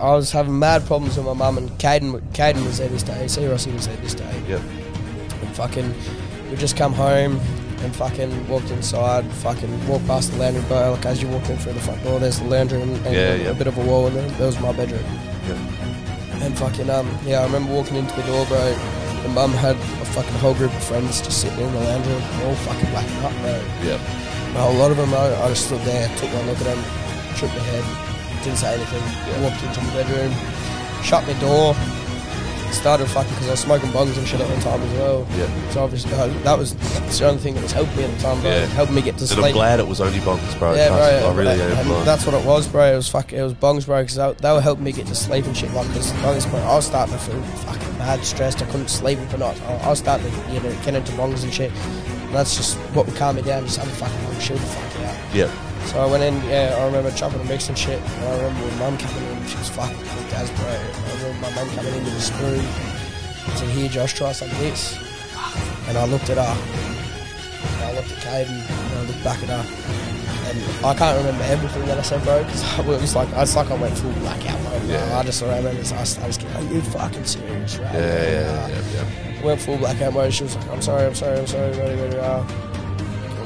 I was having mad problems with my mum and Caden. Caden was there this day. C. Rossi was there this day. Yep. And fucking, we just come home and fucking walked inside. Fucking walked past the laundry bro. Like as you walk in through the front door, there's the laundry and, and Yeah, a, bit of a wall, and there, there was my bedroom. Yep. And fucking um, yeah, I remember walking into the door, bro. The mum had a fucking whole group of friends just sitting in the room, all fucking blacking up, bro. Yep. A lot of them, bro, I just stood there, took one look at them, shook my head, didn't say anything. Yeah. Walked into my bedroom, shut my door, started fucking because I was smoking bongs and shit at the time as well. Yeah. So obviously uh, that was the only thing that was helping me at the time, bro. Yeah. Helping me get to And sleep. I'm glad it was only bongs, bro. Yeah, bro. I really and, am. and that's what it was, bro. It was fuck. It was bongs, bro. Because they, they were helping me get to sleep and shit. Like, because at this point, I was starting to feel fucking bad, stressed. I couldn't sleep for nights. I, I was starting to you know get into bongs and shit. And that's just what would calm me down. Just have a fucking long chill the fuck out. Yep. So I went in. Yeah, I remember chopping a mix and shit. And I remember my mum coming in. She was fucking cooked as bro. I remember my mum coming in with a spoon. I said, "Here, Josh, try some of this." And I looked at her. And I looked at Caden. And I looked back at her. And I can't remember everything that I said, bro, because it was like it's like I went full blackout mode. bro. Yeah. I just remember. I was, I was getting, are you fucking serious, right? Yeah, yeah, And, uh, yeah, yeah. Went full blackout mode. She was like, I'm sorry, I'm sorry, I'm sorry, ready, ready, uh.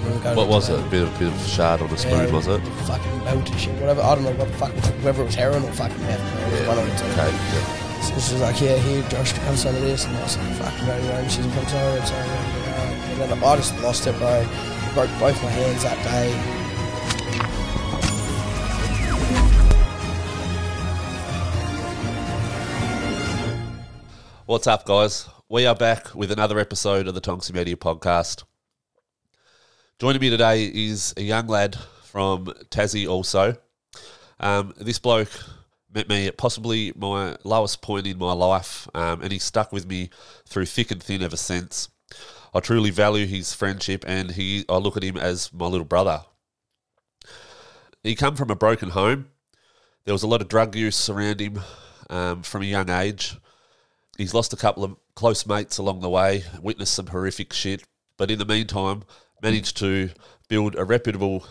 What was it? A bit of, bit of shard on a spoon, was it? Fucking melted shit, whatever. I don't know what the fuck, whether it was heroin or fucking meth. was one of the two. Okay. Yeah. So she was like, yeah, here, Josh, have some of this. And I was like, fucking ready, ready. And she's like, I'm sorry, I'm sorry. ready, ready, uh. And then I just lost it, bro. Broke both my hands that day. What's up, guys? We are back with another episode of the Tonksy Media Podcast. Joining me today is a young lad from Tassie, also. Um, this bloke met me at possibly my lowest point in my life, um, and he's stuck with me through thick and thin ever since. I truly value his friendship, and he I look at him as my little brother. He come from a broken home. There was a lot of drug use around him um, from a young age. He's lost a couple of close mates along the way, witnessed some horrific shit, but in the meantime, managed to build a reputable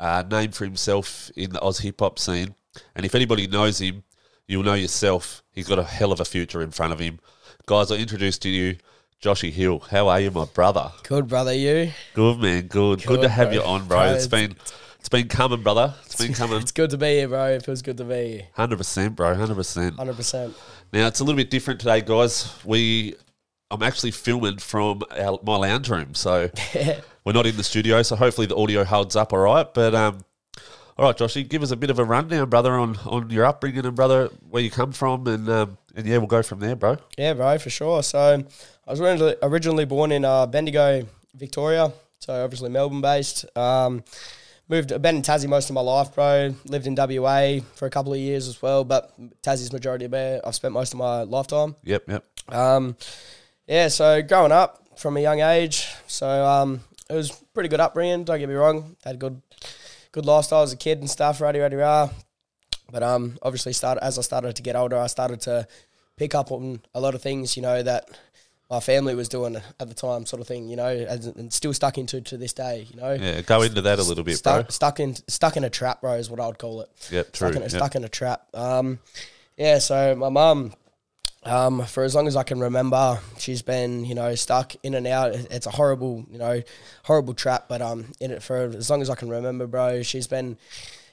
uh, name for himself in the Oz hip hop scene. And if anybody knows him, you'll know yourself. He's got a hell of a future in front of him. Guys, I introduce to you Joshy Hill. How are you, my brother? Good, brother, you. Good man, good. Good, to have bro. you on, bro. Bro, It's been it's been coming, brother. It's been coming. It's good to be here, bro. It feels good to be here. Hundred percent, bro. Hundred percent. 100%. Now it's a little bit different today, guys. We I'm actually filming from our, my lounge room, so we're not in the studio. So hopefully the audio holds up all right. But um, all right, Joshy, give us a bit of a rundown, brother, on on your upbringing and brother where you come from, and um, and yeah, we'll go from there, bro. Yeah, bro, for sure. So I was originally, originally born in uh, Bendigo, Victoria. So obviously Melbourne based. Um, moved, I've been in Tassie most of my life, bro. Lived in WA for a couple of years as well, but Tassie's majority of where I've spent most of my lifetime. Yep, yep. Um, yeah, so growing up from a young age, so um, it was pretty good upbringing. Don't get me wrong, had good, good lifestyle as a kid and stuff. Rah rah rah. But um, obviously, started as I started to get older, I started to pick up on a lot of things, you know, that my family was doing at the time, sort of thing, you know, as, and still stuck into to this day, you know. Yeah, go into that a little bit, stuck, bro. stuck in stuck in a trap, bro, is what I would call it. Yep, true. Stuck in, yep. stuck in a trap. Um, yeah, so my mum, um, for as long as I can remember, she's been, you know, stuck in and out. It's a horrible, you know, horrible trap. But um, in it for as long as I can remember, bro, she's been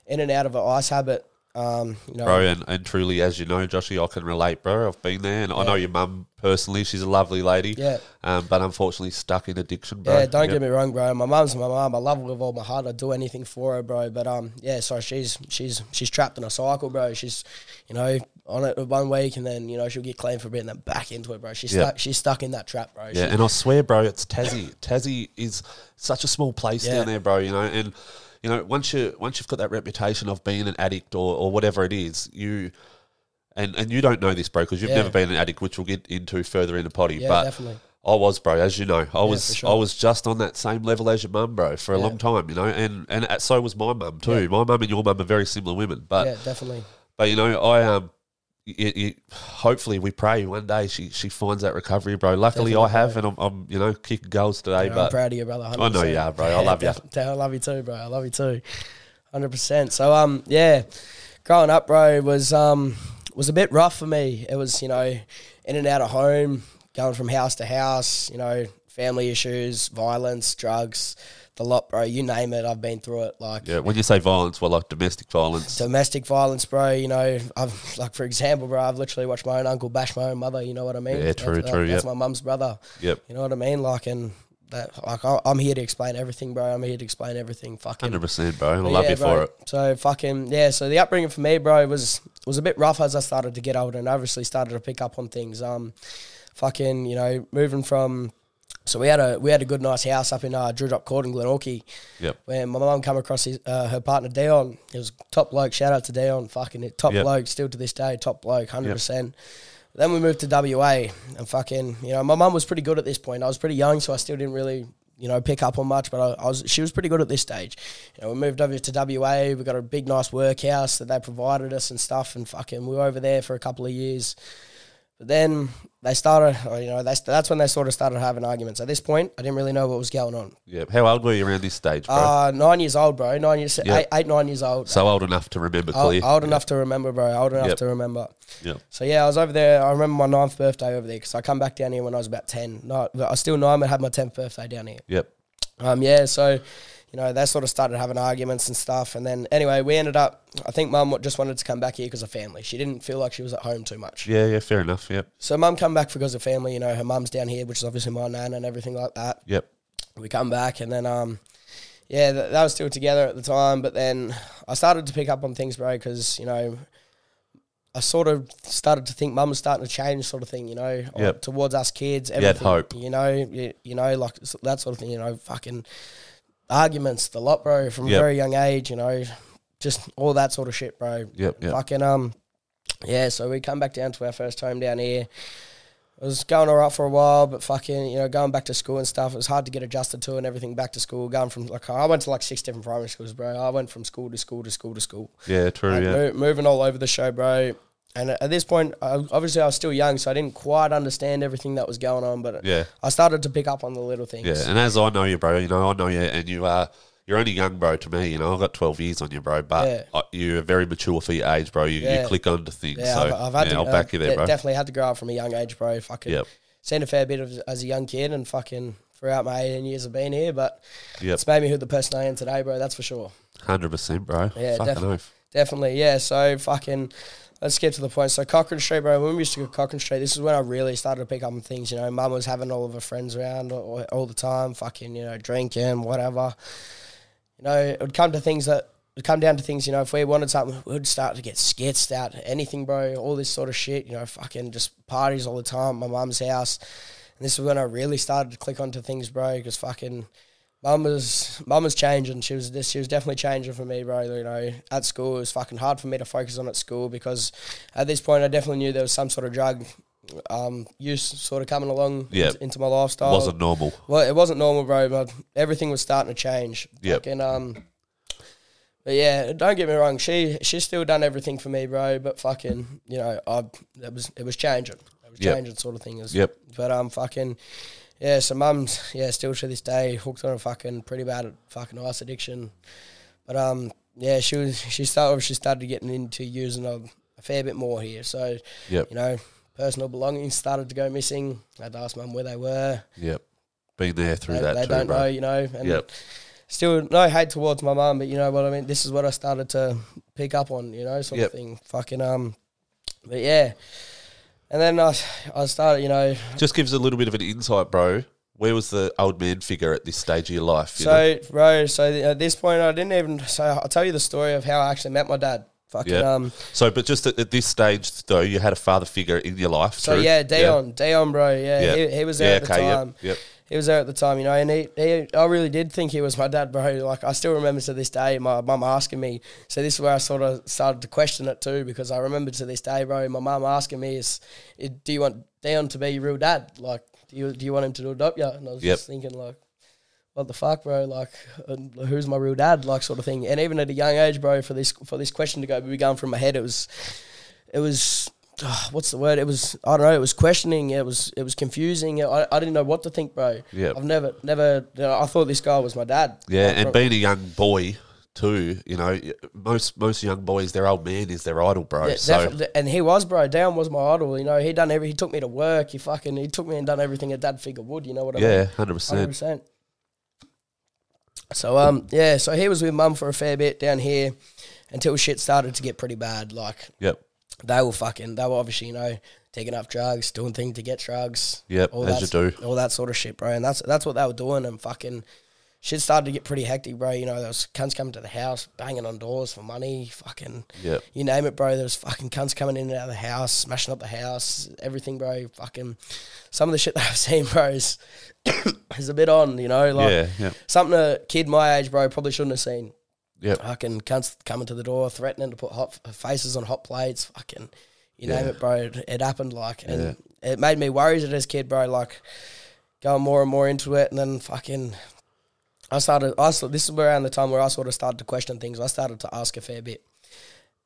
in and out of an ice habit. Um, you know, Bro, and, and truly, as you know, Joshy, I can relate, bro. I've been there, and I know your mum personally. She's a lovely lady. Yeah. Um, but unfortunately, stuck in addiction, bro. Yeah, don't Yep. get me wrong, bro. My mum's my mum. I love her with all my heart. I'd do anything for her, bro. But um, yeah. So she's she's she's trapped in a cycle, bro. She's you know on it one week, and then you know she'll get clean for a bit, and then back into it, bro. She's Yeah. stuck. She's stuck in that trap, bro. Yeah, She- and I swear, bro, it's Tassie. Tassie is such a small place Yeah. down there, bro. You know, and you know once you once you've got that reputation of being an addict or, or whatever it is, you and and you don't know this, bro, because you've Yeah. never been an addict, which we'll get into further in the potty. Yeah, but definitely. I was, bro, as you know, I was for sure. I was just on that same level as your mum, bro, for a long time. You know, and and so was my mum too. My mum and your mum are very similar women, but yeah, definitely. but you know, I um, it, it, hopefully we pray one day she she finds that recovery, bro. Luckily, I Definitely, have, and I'm, I'm you know kicking goals today. Yeah, I'm proud of you, brother. 100%. I know you are, bro. I love you. I love you too, bro. I love you too. Hundred percent. So um, yeah, growing up, bro, was um, was a bit rough for me. It was you know in and out of home, going from house to house. You know, family issues, violence, drugs, the lot, bro. You name it, I've been through it. Like Yeah. When you say violence, well, like domestic violence. domestic violence, bro. You know, I've like for example, bro. I've literally watched my own uncle bash my own mother. You know what I mean? Yeah, true, That's, true, That's yep. my mum's brother. Yep. You know what I mean? Like and. That, like I- I'm here to explain everything, bro. I'm here to explain everything. Fucking Hundred percent, bro. I love yeah, you bro. for it. So fucking yeah. So the upbringing for me, bro, was was a bit rough as I started to get older and obviously started to pick up on things. Um, fucking you know moving from. So we had a we had a good nice house up in uh, Drewdrop Court in Glenorchy. Yep. Where my mum come across his, uh, her partner Dion. He was top bloke. Shout out to Dion. Fucking top Yep. bloke. Still to this day, top bloke. Hundred percent. Then we moved to WA and fucking you know my mum was pretty good at this point. I was pretty young, so I still didn't really you know pick up on much, but I, I was she was pretty good at this stage. You know we moved over to WA. We got a big nice workhouse that they provided us and stuff, and fucking we were over there for a couple of years. But then they started, or, you know, that's that's when they sort of started having arguments. At this point, I didn't really know what was going on. Yep. How old were you around this stage, bro? Uh, nine years old, bro. Nine years, Yeah. eight, eight, nine years old. so old enough to remember old, clear. old enough to remember, bro. Old enough Yep. to remember. Yep. So yeah, I was over there. I remember my ninth birthday over there because I come back down here when I was about ten. No, I was still nine, but had my tenth birthday down here. Yep. Um, yeah, so you know they sort of started having arguments and stuff, and then anyway, we ended up. I think mum just wanted to come back here because of family. She didn't feel like she was at home too much. Yeah. Yeah. Fair enough. Yep. So mum come back because of family. You know, her mum's down here, which is obviously my nan and everything like that. Yep. We come back, and then um, yeah, th- that was still together at the time. But then I started to pick up on things, bro, because you know. I sort of started to think mum was starting to change, sort of thing, you know, Yep. towards us kids. had Everything, hope. you know, you, you know, like that sort of thing, you know, fucking arguments, the lot, bro, from Yep. a very young age, you know, just all that sort of shit, bro. Yep. Yep. Fucking um, yeah. So we come back down to our first home down here. It was going all right for a while, but fucking, you know, going back to school and stuff, it was hard to get adjusted to and everything. Back to school, going from like I went to like six different primary schools, bro. I went from school to school to school to school, Yeah. True. like, yeah. mo- moving all over the show, bro. And at this point, obviously, I was still young, so I didn't quite understand everything that was going on. But Yeah. I started to pick up on the little things. Yeah, and as I know you, bro, you know I know you, and you are you're only young, bro. To me, you know I've got twelve years on you, bro, but Yeah. You're very mature for your age, bro. You, Yeah. you click onto things, Yeah, so I've, I've had yeah, to. I'll back you there, bro. Definitely had to grow up from a young age, bro. Fucking Yep, seen a fair bit of as a young kid, and fucking throughout my 18 years of being here, but yep, it's made me who the person I am today, bro. That's for sure. hundred percent, bro. Yeah, Fucking def- oath. Definitely, yeah. So fucking, let's get to the point. So Cochrane Street, bro. When we used to go Cochrane Street, this is when I really started to pick up on things. You know, mum was having all of her friends around all, all the time, fucking, you know, drinking, whatever. You know, it would come to things that would come down to things. You know, if we wanted something, we'd start to get skitsed out, anything, bro. All this sort of shit. You know, fucking just parties all the time. My mum's house, and this is when I really started to click onto things, bro. Because fucking. Mum was mum was changing. She was this. She was definitely changing for me, bro. You know, at school it was fucking hard for me to focus on at school because at this point I definitely knew there was some sort of drug um, use sort of coming along into, my lifestyle. Wasn't normal. well, it wasn't normal, bro. But everything was starting to change. Yep. And um, but yeah, don't get me wrong. She she's still done everything for me, bro. But fucking, you know, I it was it was changing. It was Yep. changing, sort of thing. Is Yep. but um, fucking, yeah. So mum's yeah, still to this day hooked on a fucking pretty bad fucking ice addiction. But um, yeah, she was she started she started getting into using a, a fair bit more here. So Yep. you know, personal belongings started to go missing. I had to ask mum where they were. Yep. Been there through They, that they too, don't bro. know, you know. And Yep. still no hate towards my mum, but you know what I mean. This is what I started to pick up on, you know, sort Yep. of thing. Fucking um, but yeah. And then I, I started, you know. Just gives a little bit of an insight, bro. Where was the old man figure at this stage of your life? you know? So, bro, so at this point, I didn't even. So I'll tell you the story of how I actually met my dad. Fucking Yeah. um. So, but just at, at this stage, though, you had a father figure in your life. So true? yeah, Dion, Dion, bro. Yeah, Yeah. He, he was there Yeah, at the okay, yep, time. yep. He was there at the time, you know, and he, he, I really did think he was my dad, bro. Like, I still remember to this day my mum asking me. So this is where I sort of started to question it too, because I remember to this day, bro, my mum asking me is, "Do you want Dion to be your real dad? Like, do you do you want him to adopt you?" And I was Yep. just thinking, like, what the fuck, bro? Like, who's my real dad? Like, sort of thing. And even at a young age, bro, for this for this question to go be going from my head, it was, it was. Ah, what's the word? It was I don't know. It was questioning. It was it was confusing. I, I didn't know what to think, bro. Yeah, I've never never. You know, I thought this guy was my dad. Yeah, Like, and being a young boy too. You know, most most young boys, their old man is their idol, bro. Yeah, so definitely. And he was, bro. Dion was my idol. You know, he done every. He took me to work. He fucking. He took me and done everything a dad figure would. You know what I mean? yeah, hundred percent. So um yeah, so he was with mum for a fair bit down here until shit started to get pretty bad. Like Yep, they were fucking. They were obviously you know taking up drugs, doing things to get drugs. Yep, all as that, you do. all that sort of shit, bro. And that's that's what they were doing. And fucking shit started to get pretty hectic, bro. You know, there was cunts coming to the house, banging on doors for money. Fucking Yep. you name it, bro. There was fucking cunts coming in and out of the house, smashing up the house, everything, bro. Fucking some of the shit that I've seen, bro, is, is a bit on, you know, like yeah, yeah, something a kid my age, bro, probably shouldn't have seen. Yep. Fucking cunts coming to the door, threatening to put hot faces on hot plates. Fucking, you Yeah. name it, bro. It, it happened, like, and it made me worried as a kid, bro. Like, going more and more into it, and then fucking, I started. I saw, this is around the time where I sort of started to question things. I started to ask a fair bit,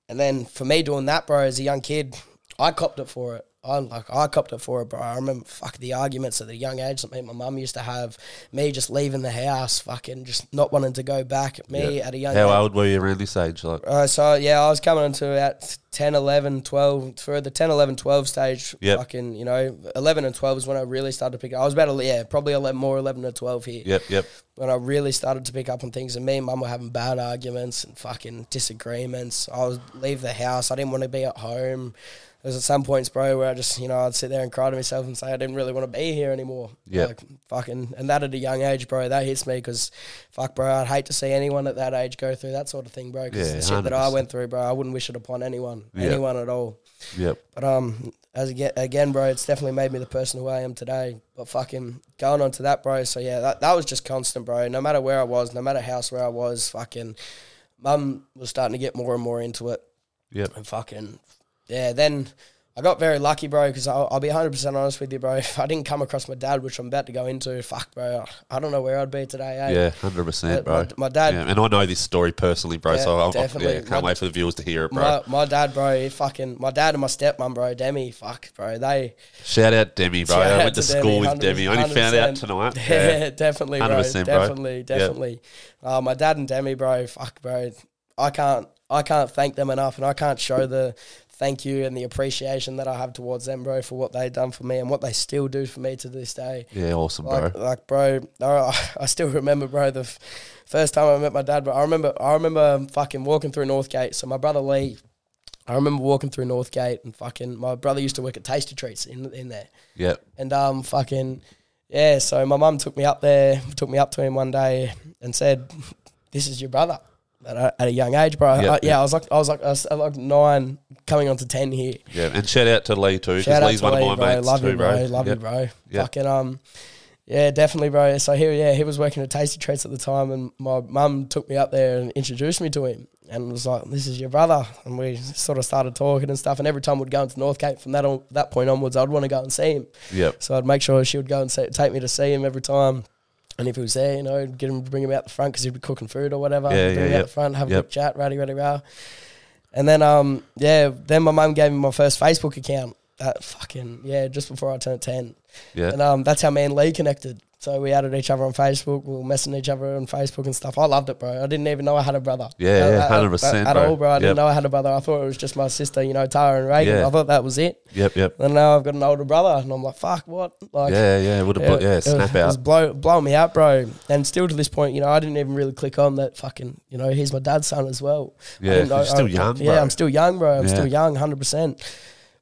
and then for me doing that, bro, as a young kid, I copped it for it. I like I copped it for it, bro. I remember fuck the arguments at the young age that me and my mum used to have. Me just leaving the house, fucking just not wanting to go back. Me at a young How age. old were you around this age? Like, Uh, so yeah, I was coming into about 10, 11, 12, for the 10, 11, 12 stage. Yep. Fucking, you know, 11 and 12 is when I really started to pick up. I was about, yeah, probably 11, more 11 or 12 here. yep, yep, When I really started to pick up on things. And me and mum were having bad arguments and fucking disagreements. I would leave the house. I didn't want to be at home. There was at some points, bro, where I just, you know, I'd sit there and cry to myself and say I didn't really want to be here anymore. Yep. Like, fucking, and that at a young age, bro, that hits me because, fuck, bro, I'd hate to see anyone at that age go through that sort of thing, bro. Because Yeah, the shit that I went through, bro, I wouldn't wish it upon anyone, Yeah. anyone at all. yep. But um, as again, again, bro, it's definitely made me the person who I am today. But fucking going on to that, bro. So yeah, that that was just constant, bro. No matter where I was, no matter house where I was, fucking, mum was starting to get more and more into it, Yep. and fucking, yeah. Then I got very lucky, bro, because I'll, I'll be 100% honest with you, bro. If I didn't come across my dad, which I'm about to go into, fuck, bro, I don't know where I'd be today, eh? Yeah, hundred percent, My- bro. my dad- yeah, and I know this story personally, bro. Yeah, so I'm, definitely. yeah, can't My- wait for the viewers to hear it, bro. My, my dad, bro, he fucking, my dad and my stepmom, bro, Demi, fuck, bro, they, Shout out Demi, bro. I went to, to Demi, school with Demi. I only found out tonight. Yeah, definitely, bro. 100%, bro. Definitely, definitely. Uh, my dad and Demi, bro. Fuck, bro. I can't, I can't thank them enough, and I can't show the thank you and the appreciation that I have towards them, bro, for what they've done for me and what they still do for me to this day. Yeah, awesome, bro. Like, like, bro, I I still remember, bro, the f- first time I met my dad. But I remember, I remember fucking walking through Northgate. So my brother Lee, I remember walking through Northgate, and fucking my brother used to work at Tasty Treats in in there. Yep. And um, fucking yeah. So my mum took me up there, took me up to him one day, and said, "This is your brother." At a, at a young age, bro. Yeah, I- yeah, yeah. I was like, I was like, I was like nine, coming on to ten here. Yeah, and shout out to Lee too, because Lee's to one Lee, of my bro. mates Love too, you, bro. bro. Love Yep. you, bro. Yep. Fucking um, yeah, definitely, bro. So here, yeah, he was working at Tasty Treats at the time, and my mum took me up there and introduced me to him, and was like, "This is your brother," and we sort of started talking and stuff. And every time we'd go into Northgate from that on, that point onwards, I'd want to go and see him. Yep. So I'd make sure she would go and take me to see him every time. And if he was there, you know, get him bring him out the front because he'd be cooking food or whatever. Yeah, bring yeah, him yep. out the front, have a Yep. quick chat, ratty, ratty, rah. And then, um, yeah, then my mum gave me my first Facebook account. That fucking yeah, just before I turned ten, Yeah. and um, that's how me and Lee connected. So we added each other on Facebook. We were messaging each other on Facebook and stuff. I loved it, bro. I didn't even know I had a brother. Yeah, At- yeah, at- 100%, At, bro. all, bro. I didn't know I had a brother. I thought it was just my sister, you know, Tara and Reagan. Yeah. I thought that was it. Yep. Yep. And now I've got an older brother, and I'm like, fuck, what? Like, Yeah. Yeah. Would have. it- Yeah. it was- Snap It was out. blow, blowing me out, bro. And still to this point, you know, I didn't even really click on that fucking, you know, he's my dad's son as well. I Yeah. didn't know- still I- young, Yeah, bro. I'm still young, bro. I'm Yeah. still young, 100%.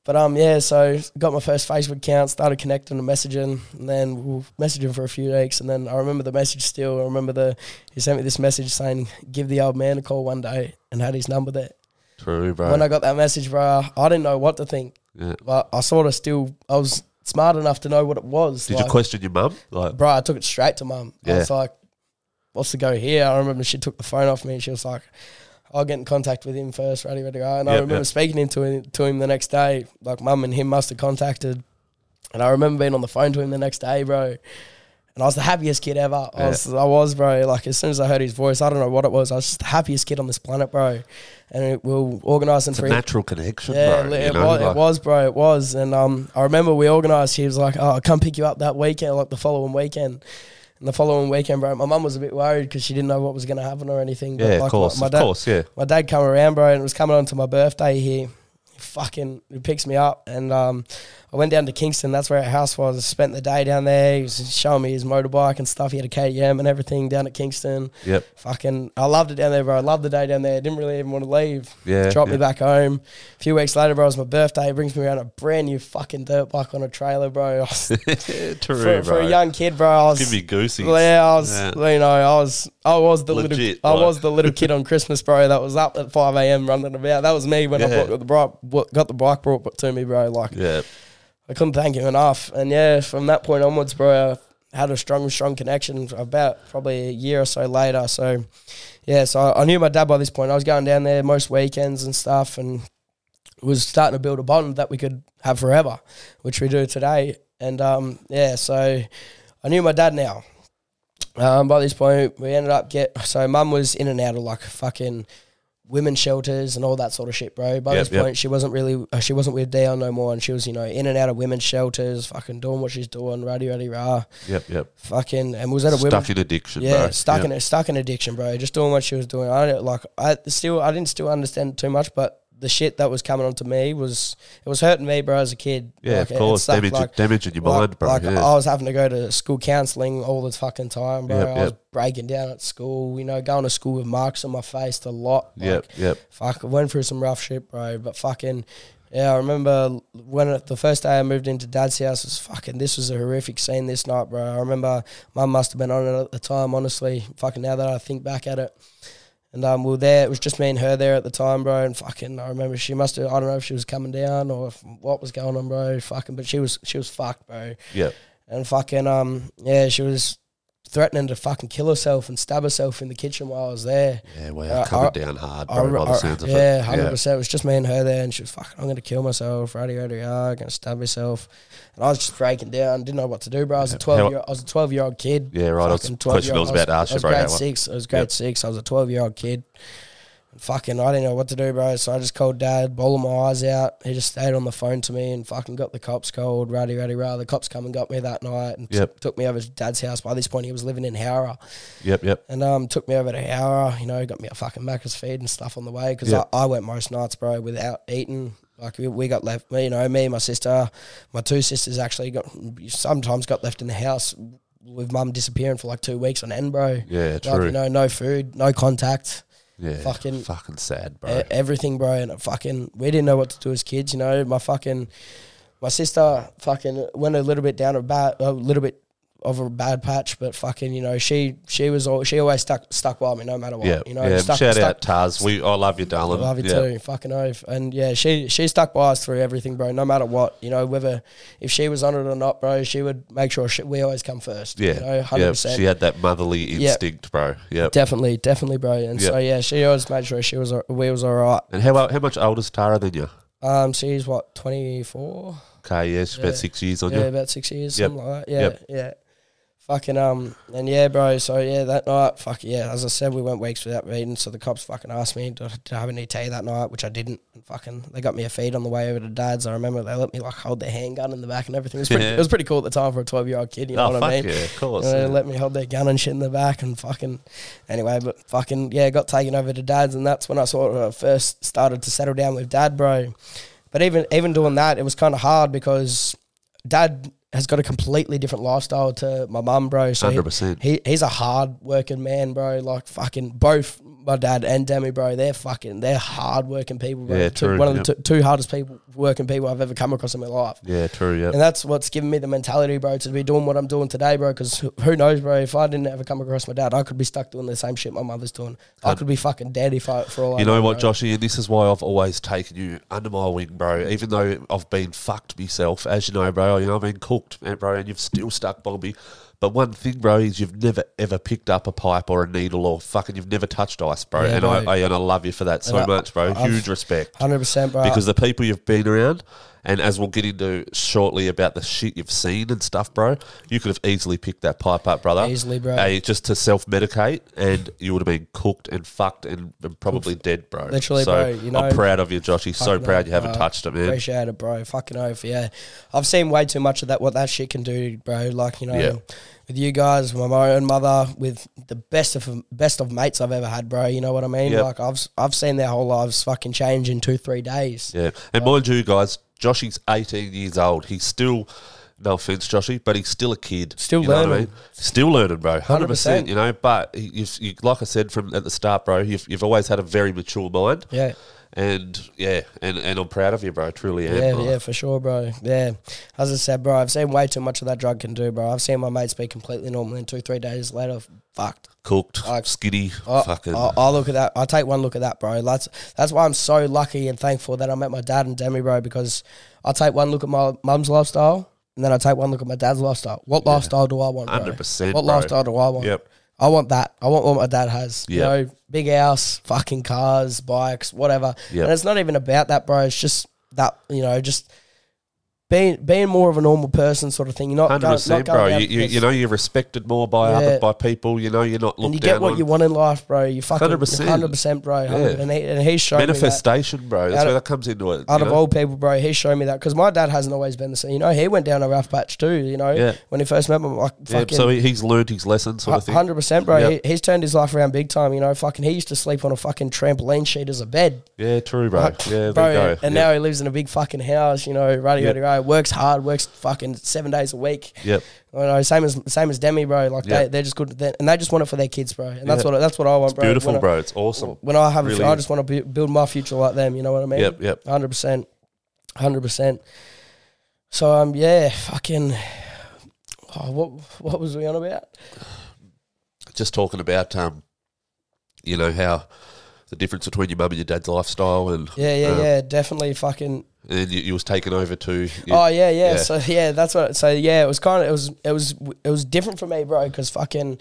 But um, yeah, so got my first Facebook account, started connecting and messaging, and then we were messaging for a few weeks, and then I remember the message still. I remember the he sent me this message saying, "Give the old man a call one day," and had his number there. True, bro. When I got that message, bro, I didn't know what to think, yeah. but I sort of still I was smart enough to know what it was. Did like- you question your mum? Like, bro, I took it straight to mum. I Yeah. was like, what's the go here? I remember she took the phone off me and she was like, I'll get in contact with him first, ready, ready, to go. And I remember yep. speaking into him, to him the next day, like mum and him must have contacted. And I remember being on the phone to him the next day, bro. And I was the happiest kid ever. I was, I was, bro. Like as soon as I heard his voice, I don't know what it was. I was just the happiest kid on this planet, bro. And it, we were organising for natural connection, yeah, bro. li- it, know, was, like- it was, bro. It was, and um, I remember we organised. He was like, "Oh, I'll come pick you up that weekend, like the following weekend." And the following weekend, bro, my mum was a bit worried because she didn't know what was going to happen or anything. But Yeah, like, of course, my, of dad, course, yeah. my dad come around, bro, and it was coming on to my birthday here. He fucking he picks me up, and um, I went down to Kingston. That's where our house was. Spent the day down there. He was showing me his motorbike and stuff. He had a KTM and everything down at Kingston. Yep. Fucking, I loved it down there, bro. I loved the day down there. Didn't really even want to leave. Yeah, Dropped yeah. me back home. A few weeks later, bro, it was my birthday. He brings me around a brand new fucking dirt bike on a trailer, bro. I was- True, for, for a young kid, bro, I was. Give me goosey. Yeah, I was, Yeah. you know, I was, I was the Legit, little, I was the little kid on Christmas, bro. That was up at five a.m. running about. That was me when I Yeah. bought the bike, got the bike brought to me, bro. Like, Yeah, I couldn't thank him enough. And yeah, from that point onwards, bro, I had a strong, strong connection. About probably a year or so later. So, yeah, so I, knew my dad by this point. I was going down there most weekends and stuff, and was starting to build a bond that we could have forever, which we do today. And um, yeah, so I knew my dad now. Um, by this point, we ended up get so mum was in and out of like fucking women's shelters and all that sort of shit, bro. By Yep, this yep. point, she wasn't really uh, she wasn't with Dion no more, and she was you know in and out of women's shelters, fucking doing what she's doing, ruddy ruddy rah, yep, yep. fucking, and was at a women Stuck in addiction, yeah, bro. stuck Yep. in stuck in addiction, bro. Just doing what she was doing. I don't like I still I didn't still understand too much, but the shit that was coming onto me was it was hurting me, bro, as a kid. Yeah, Like, of course. Damage, like, damage in your like, mind, bro. like yeah. I was having to go to school counselling all the fucking time, bro. Yep, I was breaking down at school, you know, going to school with marks on my face a lot. Like, yep, yep. Fuck, I went through some rough shit, bro. But fucking, yeah, I remember when it, the first day I moved into dad's house was fucking. This was a horrific scene this night, bro. I remember mum must have been on it at the time. Honestly, fucking now that I think back at it. And um, we were there. It was just me and her there at the time, bro. And fucking, I remember she must have. I don't know if she was coming down or if, what was going on, bro. Fucking, but she was she was fucked, bro. Yeah. And fucking, um, yeah, she was threatening to fucking kill herself and stab herself in the kitchen while I was there. Yeah, well, Uh, coming I- down hard, I bro, re- by the I- sounds of yeah, it. hundred percent. It was just me and her there, and she was fucking. I'm gonna kill myself. Ready, ready, ah, gonna stab myself. And I was just breaking down. Didn't know what to do, bro. I was a How- twelve year. I was a twelve year old kid. Yeah, right. I was- question I was 12-year-old. about to ask I you, was bro, grade how- six. I was grade Yep. six. I was a twelve year old kid. Fucking, I didn't know what to do, bro. So I just called dad, bawling my eyes out. He just stayed on the phone to me and fucking got the cops called. Rowdy, rowdy, rah. The cops come and got me that night and t- took me over to dad's house. By this point, he was living in Howrah. Yep, yep. And um, took me over to Howrah, you know, got me a fucking Macca's feed and stuff on the way because Yeah. I, I went most nights, bro, without eating. Like we, we got left, you know, me, and my sister, my two sisters actually got sometimes got left in the house with mum disappearing for like two weeks on end, bro. Yeah, Like, true. you know, no food, no contact, yeah, fucking- fucking sad, bro. everything, bro. And fucking, we didn't know what to do as kids, you know. My fucking, my sister fucking went a little bit down a bad, a little bit of a bad patch, but fucking, you know, she she was all, she always stuck stuck by me no matter what, yeah, you know. yeah. stuck, Shout stuck, out Taz. We, I love you, darling. I love you yeah. too, fucking oath. And yeah, she she stuck by us through everything, bro. No matter what, you know, whether if she was on it or not, bro, she would make sure she, we always come first. Yeah, you know, hundred yeah. percent. She had that motherly instinct, bro. Yeah, Definitely, definitely, bro. And Yep. so yeah, she always made sure she was we was all right. And how how much older is Tara than you? Um, she's what twenty four. Okay, yeah, she's about six years on you. Yeah, about six years, Yep. something like that. Yeah, Yep. yeah. Fucking um and yeah, bro. So yeah, that night, fuck yeah. As I said, we went weeks without eating. So the cops fucking asked me to, to have any tea that night, which I didn't. And fucking, they got me a feed on the way over to dad's. I remember they let me like hold their handgun in the back and everything. It was pretty. Yeah. It was pretty cool at the time for a twelve year old kid. You know oh, what I mean? yeah, of course. You know, yeah. let me hold their gun and shit in the back and fucking anyway, but fucking yeah, got taken over to dad's and that's when I sort of first started to settle down with dad, bro. But even even doing that, it was kind of hard because dad has got a completely different lifestyle to my mum, bro. So 100%. He, he's a hard working man, bro. Like fucking both my dad and Demi, bro. They're fucking they're hard working people, bro. Yeah, Two- true, one of yep. the two, two hardest people working people I've ever come across in my life. yeah, true. Yeah. And that's what's given me the mentality, bro, to be doing what I'm doing today, bro. Because who knows, bro? If I didn't ever come across my dad, I could be stuck doing the same shit my mother's doing. I could be fucking dead if I, for all I You know what, bro. Joshy, and this is why I've always taken you under my wing, bro. Even though I've been fucked myself, as you know, bro. You know I've been cooked, man, eh, bro, and you've still stuck Bobby. But one thing, bro, is you've never ever picked up a pipe or a needle or fucking you've never touched ice, bro. Yeah, and bro. I, I and I love you for that so I- much, bro. I've- Huge respect. Hundred percent, bro. Because the people you've been around, and as we'll get into shortly about the shit you've seen and stuff, bro, you could have easily picked that pipe up, brother. Easily, bro. Hey, just to self medicate, and you would have been cooked and fucked and, and probably dead, bro. Literally, so bro, you know- I'm proud of you, Joshy. So proud you haven't bro. touched it, man. Appreciate it, bro. Fucking oath, yeah. I've seen way too much of that. What that shit can do, bro. Like you know, Yeah. with you guys, with my own mother, with the best of best of mates I've ever had, bro. You know what I mean? Yep. Like I've I've seen their whole lives fucking change in two three days. Yeah, and mind you, guys, Joshy's 18 years old. He's still, no offense, Joshy, but he's still a kid. Still you know what I learning. mean? Still learning, bro. 100%. 100%. You know, but you've, you, like I said from at the start, bro, you've, you've always had a very mature mind. Yeah. And yeah, and, and I'm proud of you, bro. I Truly am. Yeah, bro. yeah, for sure, bro. Yeah, as I said, bro, I've seen way too much of that drug can do, bro. I've seen my mates be completely normal, and two, three days later, fucked. Cooked, Like- skinny, I, fucking. I, I look at that. I take one look at that, bro. That's that's why I'm so lucky and thankful that I met my dad and Demi, bro. Because I take one look at my mum's lifestyle, and then I take one look at my dad's lifestyle. What lifestyle do I want, 100%, What bro. lifestyle do I want? Yep. I want that. I want what my dad has. You know, big house, fucking cars, bikes, whatever. Yep. And it's not even about that, bro. It's just that you know, just being being more of a normal person, sort of thing. You're not Hundred percent, bro. You, you, you know you're respected more by Yeah. other by people. You know you're not looked and you get what on. you want in life, bro. You fucking 100%. hundred percent, bro. 100 And, he, and he's shown me that. Manifestation, bro. That's where of- that comes into it. Out of know? all people, bro, he's shown me that because my dad hasn't always been the same. You know, he went down a rough patch too. You know, Yeah. when he first met me, like yeah, so he, he's learned his lesson, sort of thing. Hundred percent, bro. Yep. He, he's turned his life around big time. You know, fucking. He used to sleep on a fucking trampoline sheet as a bed. Yeah, true, bro. Like, yeah, there bro, you go. and Yep. now he lives in a big fucking house. You know, ruddy, Yep. ruddy, Works hard. Works fucking seven days a week. Yep. You know, same as same as Demi, bro. Like they Yep. they're just good, they and they just want it for their kids, bro. And that's what that's what I want, bro. Beautiful, when I, bro. It's awesome. When I have, Really a, I just want to build my future like them. You know what I mean? Yep, yep. Hundred percent, hundred percent. So um, yeah, fucking. Oh, what what was we on about? Just talking about um, you know how the difference between your mum and your dad's lifestyle, and Yeah, yeah, um, yeah. Definitely, fucking. and you, you was taken over to. you- Oh yeah, yeah, yeah. So yeah, that's what. So yeah, it was kind of it was it was it was different for me, bro, because fucking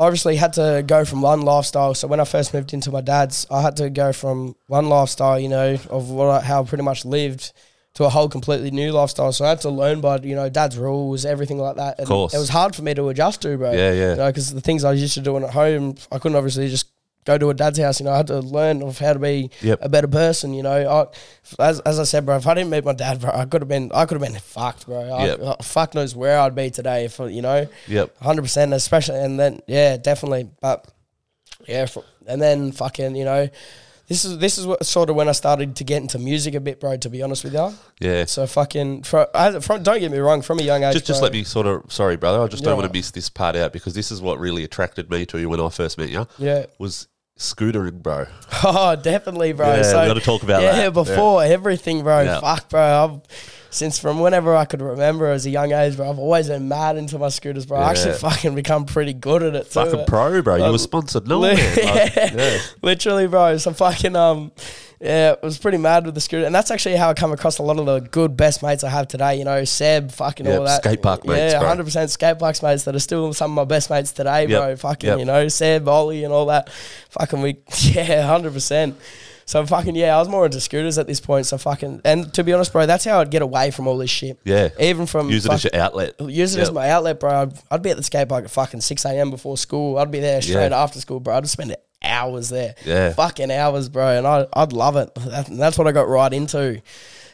obviously had to go from one lifestyle. So when I first moved into my dad's, I had to go from one lifestyle, you know, of what I, how I pretty much lived. To a whole completely new lifestyle, so I had to learn by you know dad's rules, everything like that. And Course. it was hard for me to adjust to, bro. Yeah, yeah. You know, because the things I used to do at home, I couldn't obviously just go to a dad's house. You know, I had to learn of how to be Yep. a better person. You know, I, as, as I said, bro, if I didn't meet my dad, bro, I could have been, I could have been fucked, bro. I, Yep. uh, fuck knows where I'd be today if you know, Yep. hundred percent, especially, and then yeah, definitely, but yeah, and then fucking, you know. This is this is what sort of when I started to get into music a bit, bro. To be honest with you, Yeah. so fucking from, I, from don't get me wrong, from a young age, Just, just bro, let me sort of. Sorry, brother. I just don't want to miss this part out because this is what really attracted me to you when I first met you. yeah, Was scootering, bro. Oh, definitely, bro. Yeah, so, we gotta talk about yeah, that. before everything, bro. Yeah. Fuck, bro. I've, since from whenever I could remember as a young age, bro, I've always been mad into my scooters, bro. I actually fucking become pretty good at it. too. Fucking pro, bro. You were sponsored. No li- Like, yeah. yeah. Literally, bro. So fucking um, yeah, I was pretty mad with the scooter, and that's actually how I come across a lot of the good best mates I have today. You know, Seb, fucking Yep, all that. skate park mates, yeah, hundred percent skate parks mates that are still some of my best mates today, bro. Fucking, yep. you know, Seb, Ollie, and all that. Fucking we, yeah, hundred percent. So fucking yeah, I was more into scooters at this point. So fucking, and to be honest, bro, that's how I'd get away from all this shit. Yeah. Even from Use it fuck- as your outlet. Use it as my outlet, bro. I'd, I'd be at the skate park at fucking 6 a.m. before school. I'd be there straight Yeah. after school, bro. I'd spend hours there. Yeah. Fucking hours, bro. And I, I'd love it. That, that's what I got right into.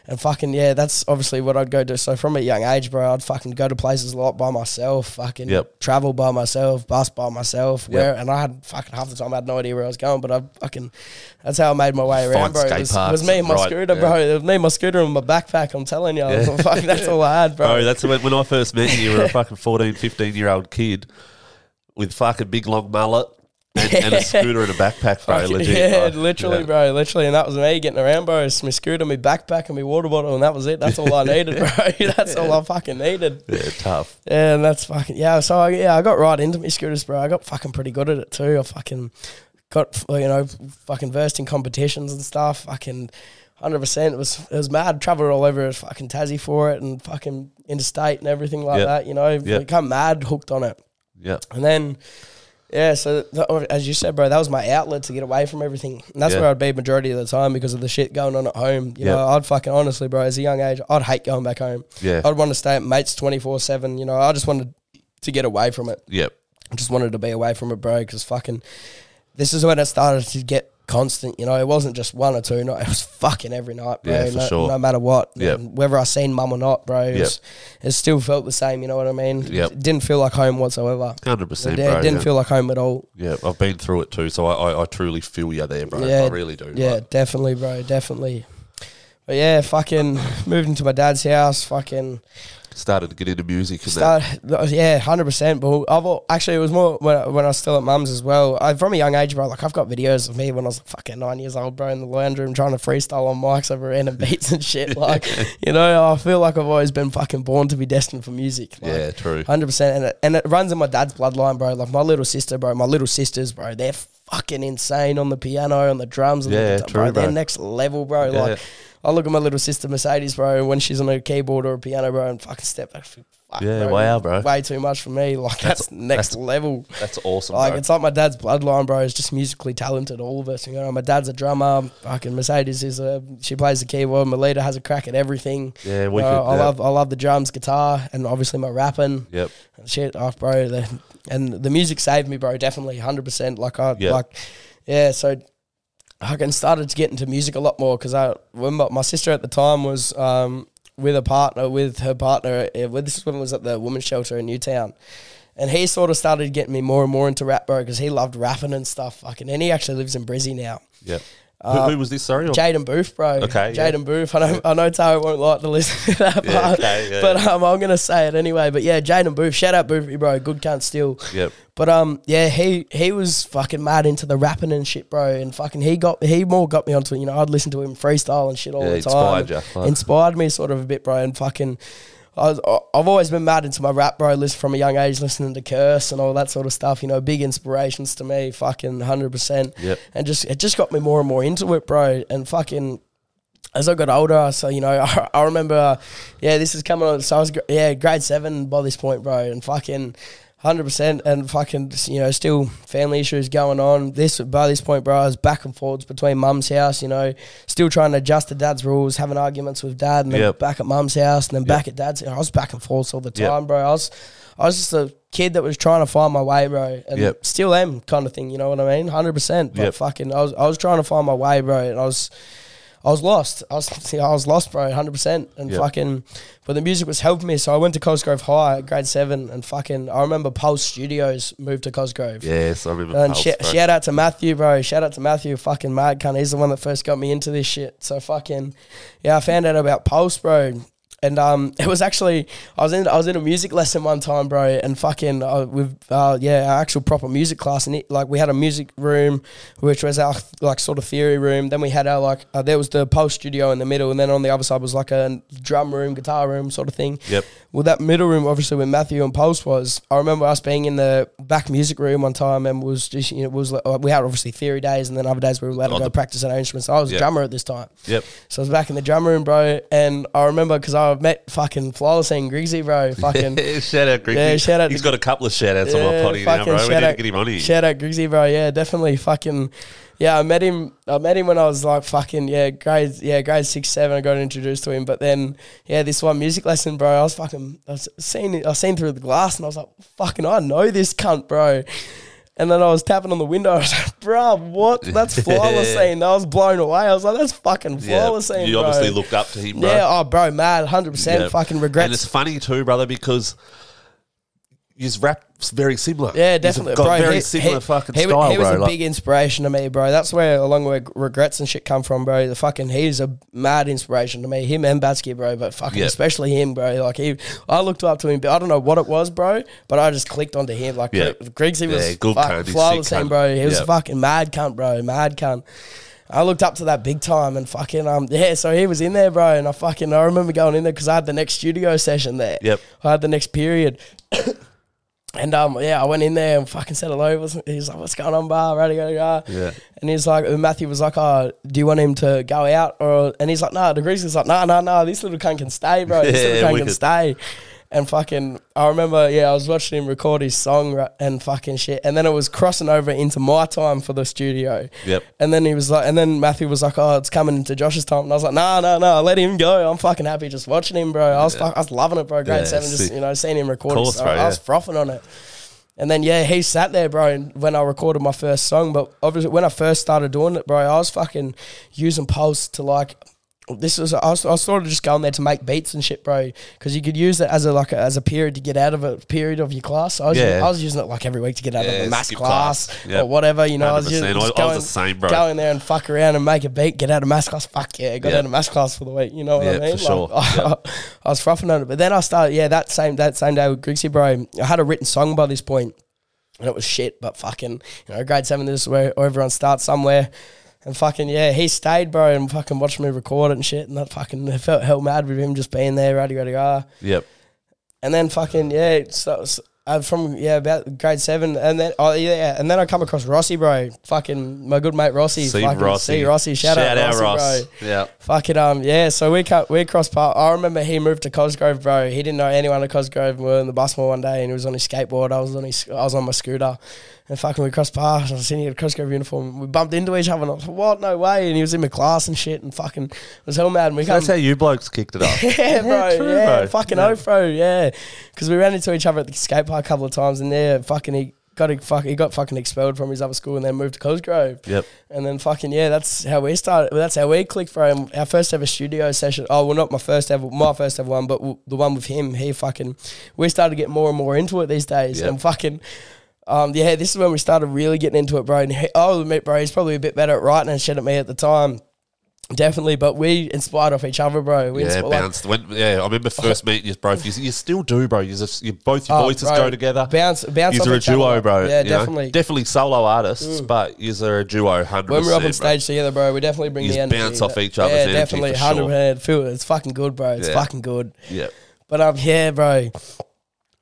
And fucking, yeah, that's obviously what I'd go do. So from a young age, bro, I'd fucking go to places a lot by myself, fucking Yep. travel by myself, bus by myself. Yep. Where And I had fucking half the time I had no idea where I was going, but I fucking, that's how I made my way around, Find bro. It was, parks, was me and my right, scooter, yeah. bro. It was me and my scooter and my backpack, I'm telling you. fucking, that's all I had, bro. Bro, that's when, when I first met you, you were a fucking 14, 15 year old kid with fucking big long mullet and, and a scooter and a backpack, bro. Legit. Yeah, like, literally, yeah. bro. Literally, and that was me getting around, bro. It's my scooter, my backpack, and my water bottle, and that was it. That's all I needed, bro. That's all I fucking needed. Yeah, tough. Yeah, and that's fucking yeah. So I, yeah, I got right into my scooters, bro. I got fucking pretty good at it too. I fucking got you know fucking versed in competitions and stuff. Fucking hundred percent. It was it was mad. Traveled all over fucking Tassie for it, and fucking interstate and everything like Yep. that. You know, Yep. become mad hooked on it. Yeah. And then, yeah, so th- as you said, bro, that was my outlet to get away from everything. And that's Yeah. where I'd be majority of the time because of the shit going on at home. You know, I'd fucking honestly, bro, as a young age, I'd hate going back home. Yeah. I'd want to stay at mates 24 7. You know, I just wanted to get away from it. Yep. I just wanted to be away from it, bro, because fucking this is when it started to get constant. You know, it wasn't just one or two. No, it was fucking every night, bro. Yeah, no, sure. no matter what. Yep. And whether I seen mum or not, bro, it, was, it still felt the same. You know what I mean? Yep. It didn't feel like home whatsoever. Hundred percent, yeah, bro. it didn't yeah. feel like home at all. Yeah, I've been through it too, so I, I, I truly feel you there, bro. Yeah, I really do. Yeah, definitely, bro, definitely. But yeah, fucking moved into my dad's house. Fucking started to get into music and start. Yeah, hundred percent. But I've al- actually it was more when I, when I was still at mum's as well. I, from a young age, bro. Like I've got videos of me when I was fucking nine years old, bro, in the lounge room trying to freestyle on mics over random beats and shit. Like, you know, I feel like I've always been fucking born to be destined for music. Like, Yeah, true. Hundred percent, and it, and it runs in my dad's bloodline, bro. Like my little sister, bro. My little sisters, bro. They're fucking insane on the piano, on the drums, and Yeah, the, true, bro. They're next level, bro. Yeah. Like I look at my little sister Mercedes, bro, when she's on a keyboard or a piano, bro, and fucking step back. Fuck, Yeah, wow, bro. Way too much for me. Like that's, That's- next that's- level. That's awesome, Like bro. it's like my dad's bloodline, bro. Is just musically talented, all of us. You know, my dad's a drummer. Fucking Mercedes is a she plays the keyboard. Melita has a crack at everything. Yeah, we Uh, could. I yeah. love I love the drums, guitar, and obviously my rapping Yep. shit off, bro. The, and the music saved me, bro. Definitely, hundred percent. Like I Yeah. like, yeah. So I can started to get into music a lot more because I my, my sister at the time was um, with a partner with her partner. uh, well, this is when it was at the women's shelter in Newtown. And he sort of started getting me more and more into rap, bro, because he loved rapping and stuff. Fucking, and he actually lives in Brizzy now. Yep. Uh, who, who was this? Sorry. Jaden Booth, bro. Okay, yeah. Jaden Booth. I know, I know Tara won't like to listen to that Yeah, part, okay, yeah. but um, I'm gonna say it anyway. But yeah, Jaden Booth. Shout out Boothy, bro. Good cunt still. Yep. But um, yeah, he he was fucking mad into the rapping and shit, bro. And fucking he got he more got me onto it. You know, I'd listen to him freestyle and shit all Yeah, the time. inspired like- Inspired me sort of a bit, bro. And fucking. I was, I've always been mad into my rap, bro. List from a young age, listening to Kerser and all that sort of stuff. You know, big inspirations to me. Fucking hundred percent. Yep. And just it just got me more and more into it, bro. And fucking as I got older, so you know, I, I remember, uh, yeah, this is coming on. So I was, yeah, grade seven by this point, bro, and fucking. Hundred percent, and fucking, you know, still family issues going on. This by this point, bro, I was back and forwards between mum's house, you know, still trying to adjust to dad's rules, having arguments with dad, and then Yep. back at mum's house, and then back at dad's. I was back and forth all the Yep. time, bro. I was, I was just a kid that was trying to find my way, bro, and Yep. still am, kind of thing. You know what I mean? Hundred percent. But Yep. fucking, I was, I was trying to find my way, bro, and I was. I was lost. I was, I was lost, bro, hundred percent. And Yeah. fucking, but the music was helping me. So I went to Cosgrove High, grade seven, and fucking, I remember Pulse Studios moved to Cosgrove. Yes, I remember. And Pulse, sh- shout out to Matthew, bro. Shout out to Matthew, fucking mad cunt. He's the one that first got me into this shit. So fucking, yeah, I found out about Pulse, bro. And um, it was actually I was in I was in a music lesson one time, bro, and fucking uh, with uh, yeah our actual proper music class, and it, like we had a music room, which was our like sort of theory room. Then we had our like uh, there was the Pulse studio in the middle, and then on the other side was like a drum room, guitar room sort of thing. Yep. Well, that middle room, obviously, where Matthew and Pulse was, I remember us being in the back music room one time, and was just you know it was like, uh, we had obviously theory days, and then other days we were allowed to Oh, go practice our instruments. I was Yeah. a drummer at this time. Yep. So I was back in the drum room, bro, and I remember because I met fucking Flawless and Grigsy, bro. Fucking shout out, Greg. Yeah, shout out He's got a couple of shout outs on my potty now, bro. We need to get him on here. shout out Grigsy, bro. Yeah, definitely fucking. Yeah, I met him. I met him when I was like fucking yeah, grade yeah, grade six, seven. I got introduced to him, but then yeah, this one music lesson, bro. I was fucking. I was seeing it. I seen through the glass, and I was like, fucking, I know this cunt, bro. And then I was tapping on the window. I was like, bro, what? That's flawless scene. I was blown away. I was like, that's fucking Yeah, flawless scene, you bro. obviously looked up to him, bro. Yeah, oh, bro, mad, hundred percent. Yeah. Fucking And it's funny too, brother, because his rap's very similar. Yeah, definitely, got bro. very he, similar he- fucking he, style, He was bro. a Like- big inspiration to me, bro. That's where, along where regrets and shit come from, bro. The fucking he's a mad inspiration to me. Him and Batsky, bro, but fucking Yeah. especially him, bro. Like he, I looked up to him. But I don't know what it was, bro, but I just clicked onto him. Like Yeah. Griggsy was Yeah, good fuck, cunt. He's flawless, sick him, bro. He was Yeah. a fucking mad cunt, bro. Mad cunt. I looked up to that big time and fucking um yeah, so he was in there, bro, and I fucking I remember going in there because I had the next studio session there. Yep. I had the next period. And um, yeah, I went in there and fucking said hello. He He's like, "What's going on, bar? Ready, go, go." Yeah. And he's like, Matthew was like, "Oh, do you want him to go out?" Or and he's like, "No." The greaser's like, "No, no, no. This little cunt can stay, bro. This Yeah, little cunt can wicked. stay." And fucking, I remember, yeah, I was watching him record his song and fucking shit. And then it was crossing over into my time for the studio. Yep. And then he was like, and then Matthew was like, "Oh, it's coming into Josh's time." And I was like, "No, no, no, let him go. I'm fucking happy just watching him, bro. I was, fuck, I was loving it, bro. Grade Yeah, seven, just you know, seeing him record. Course, his bro, I was frothing on it. And then yeah, he sat there, bro. And when I recorded my first song, but obviously when I first started doing it, bro, I was fucking using Pulse to like. This was I was, I was sort of just going there to make beats and shit, bro. Because you could use it as a like a, as a period to get out of a period of your class. I was Yeah. I was using it like every week to get out Yeah, of a math class, class. Yep. or whatever. You know, I was 100%. just, I- just I was going, the same, bro. Go in there and fuck around and make a beat, get out of math class. Fuck yeah, got Yeah. out of math class for the week. You know what Yeah, I mean? for sure. Like, I, I was frothing on it, but then I started. Yeah, that same that same day with Grigsy, bro. I had a written song by this point, and it was shit. But fucking, you know, grade seven. This is where everyone starts somewhere. And fucking yeah, he stayed, bro, and fucking watched me record it and shit. And that fucking I felt hell mad with him just being there, ready, ready, ah. Yep. And then fucking yeah, so, so uh, from yeah about grade seven, and then oh yeah, and then I come across Rossi, bro. Fucking my good mate Rossi. See fucking Rossi. See Rossi. Shout, out, Rossi, Ross. bro. Yeah. Fucking um yeah, so we cut we crossed paths. I remember he moved to Cosgrove, bro. He didn't know anyone at Cosgrove. We were in the bus mall one day, and he was on his skateboard. I was on his I was on my scooter, and fucking we crossed paths. I was sitting in a Cosgrove uniform. We bumped into each other, and I was like, "What? No way!" And he was in my class and shit, and fucking was hell mad. And we got. That's how you blokes kicked it off. yeah, bro. true, yeah, bro. fucking Yeah. oath, bro. Yeah, because we ran into each other at the skate park a couple of times, and there, fucking, he got a fuck, he got fucking expelled from his other school, and then moved to Cosgrove. Yep. And then fucking yeah, that's how we started. Well, That's how we clicked for him. Our first ever studio session. Oh well, not my first ever, my first ever one, but w- the one with him. He fucking, we started to get more and more into it these days, Yep. and fucking. Um, yeah, this is when we started really getting into it, bro. And he, I'll admit, bro, he's probably a bit better at writing and shit at me at the time, definitely. But we inspired off each other, bro. We Yeah, inspi- like, bounced. When, yeah, I remember first meeting you, bro. You, you still do, bro. You, just, you both your Oh, voices bro, go together. Bounce, bounce. You're a each other, duo, bro. Yeah, you know? definitely. Mm. Definitely solo artists, but you're a duo, hundred when we're up on stage together, bro, we definitely bring You the energy. bounce off each yeah, other's energy definitely, hundred sure. percent. Feel it's fucking good, bro. It's Yeah. fucking good. Yeah, But um, yeah, bro.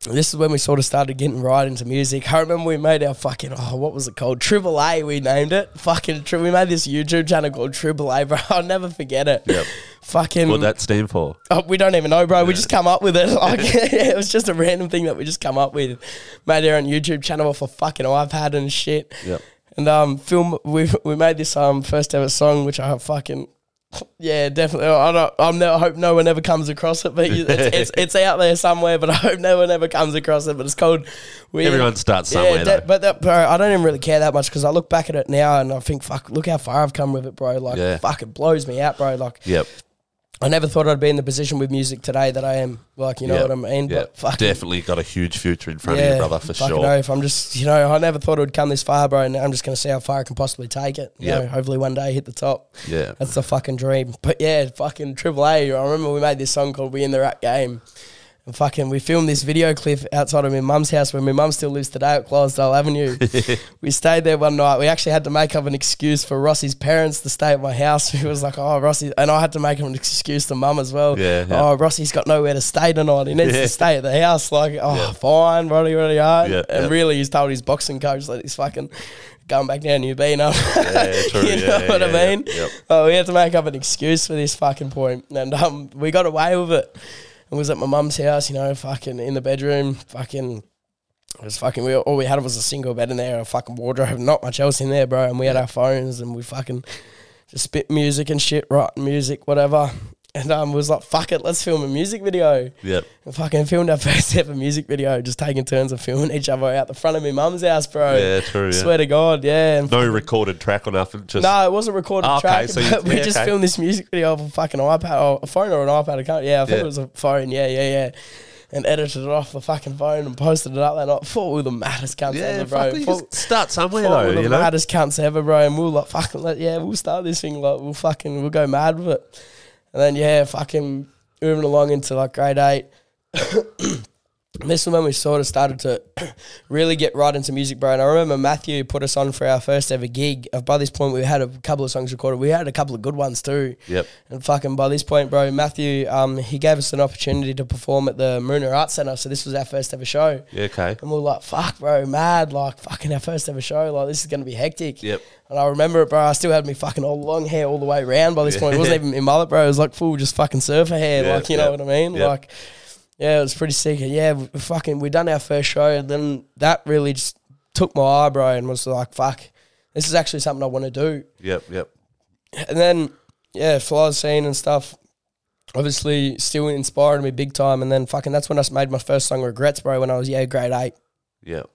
This is when we sort of started getting right into music. I remember we made our fucking oh, what was it called? Triple A. We named it. Fucking. Tri- we made this YouTube channel called Triple A, bro. I'll never forget it. Yep. Fucking. what that stand for? Oh, we don't even know, bro. We just come up with it. Like it was just a random thing that we just come up with. Made our own YouTube channel off a fucking iPad and shit. Yep. And um, film we we made this um first ever song, which I have fucking yeah, definitely. I don't. I'm no, I hope no one ever comes across it, but you- it's, it's it's out there somewhere. But I hope no one ever comes across it. But it's called. We, Everyone starts somewhere, though. but that, bro, I don't even really care that much because I look back at it now and I think, fuck, look how far I've come with it, bro. Like, Yeah. fuck, it blows me out, bro. Like, Yep. I never thought I'd be in the position with music today that I am. Like, you know Yep. what I mean? Yep. But fucking, Definitely got a huge future in front of you, brother, for sure. oath. I'm just, you know, I never thought it would come this far, bro. And I'm just going to see how far I can possibly take it. You Yeah. know, hopefully one day hit the top. Yeah. That's the fucking dream. But yeah, fucking Triple A. I remember we made this song called "We in the Rap Game." Fucking, we filmed this video clip outside of my mum's house where my mum still lives today at Clydesdale Avenue. we stayed there one night. We actually had to make up an excuse for Rossi's parents to stay at my house. He was like, "Oh, Rossi," and I had to make up an excuse to mum as well. Yeah, yeah. Oh, Rossi's got nowhere to stay tonight. He needs Yeah. to stay at the house. Like, oh, fine, Roddy, Roddy, hard. Yeah, and really, he's told his boxing coach that he's fucking going back down to being up. Yeah, true. you know what I mean? Yep. Oh, we had to make up an excuse for this fucking point, and um, we got away with it. It was at my mum's house, you know, fucking in the bedroom, fucking. It was fucking. We all we had was a single bed in there, a fucking wardrobe, not much else in there, bro. And we had our phones, and we fucking just spit music and shit, writing music, whatever. And um, was like, fuck it, let's film a music video. Yep. And fucking filmed our first ever music video, just taking turns of filming each other out the front of my mum's house, bro. Yeah, true. Yeah. Swear to God, yeah. And No recorded track or nothing. Just no, it wasn't recorded Oh, okay, track. so you- we yeah, just okay. filmed this music video off a fucking iPad or a phone or an iPad. I can't. Yeah, I think Yeah. it was a phone. Yeah, yeah, yeah. And edited it off the fucking phone and posted it up that night. Thought we were the maddest cunts yeah, ever, bro. Thought- just start somewhere we though. were You the know. maddest cunts ever, bro. And we were like, fucking, let, yeah, we'll start this thing. Like, we'll fucking, we'll go mad with it. And then yeah, fucking moving along into like grade eight. This is when we sort of started to really get right into music, bro. And I remember Matthew put us on for our first ever gig. Uh, By this point, we had a couple of songs recorded. We had a couple of good ones too. Yep. And fucking by this point, bro, Matthew, um, he gave us an opportunity to perform at the Moonah Arts Centre. So this was our first ever show. Yeah. Okay. And we were like, fuck, bro, mad. Like, fucking our first ever show. Like, this is going to be hectic. Yep. And I remember it, bro. I still had me fucking all long hair all the way around by this point. It wasn't even in mullet, bro. It was like full just fucking surfer hair. Yeah, like, you yeah, know what I mean? yeah. Like, yeah, it was pretty sick. Yeah, we fucking, we done our first show. And then that really just took my eyebrow and was like, fuck, this is actually something I want to do. Yep. Yep. And then, yeah, fly scene and stuff. Obviously, still inspired me big time. And then, fucking, that's when I made my first song, Regrets, bro, when I was, yeah, grade eight. Yep.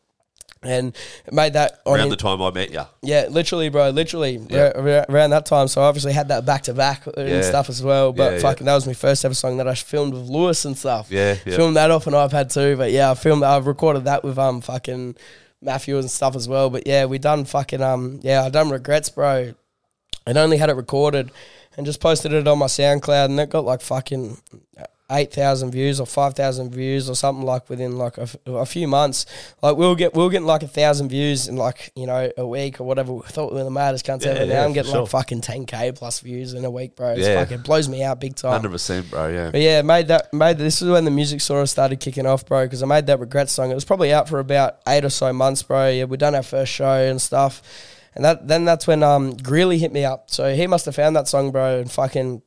And made that on Around in- the time I met you. yeah, literally, bro, literally Yeah. ra- ra- around that time. So I obviously had that back to back and Yeah. stuff as well. But Yeah, fucking, that was my first ever song that I filmed with Lewis and stuff. Yeah, yeah. filmed that off an iPad too. But yeah, I filmed, I've recorded that with um fucking Matthew and stuff as well. But yeah, we done fucking um yeah, I done regrets, bro. And only had it recorded and just posted it on my SoundCloud, and it got like fucking. 8,000 views or 5,000 views or something like within like a, f- a few months. Like we'll get we'll get like a thousand views in like you know a week or whatever. We thought we were the maddest cunts Yeah, ever. yeah, now I'm getting sure. like fucking 10k plus views in a week, bro. It's Yeah. fucking blows me out big time. Hundred percent, bro. Yeah. But yeah, made that made this is when the music sort of started kicking off, bro. Because I made that regret song. It was probably out for about eight or so months, bro. Yeah, we done our first show and stuff, and that then that's when um Greeley hit me up. So he must have found that song, bro, and fucking.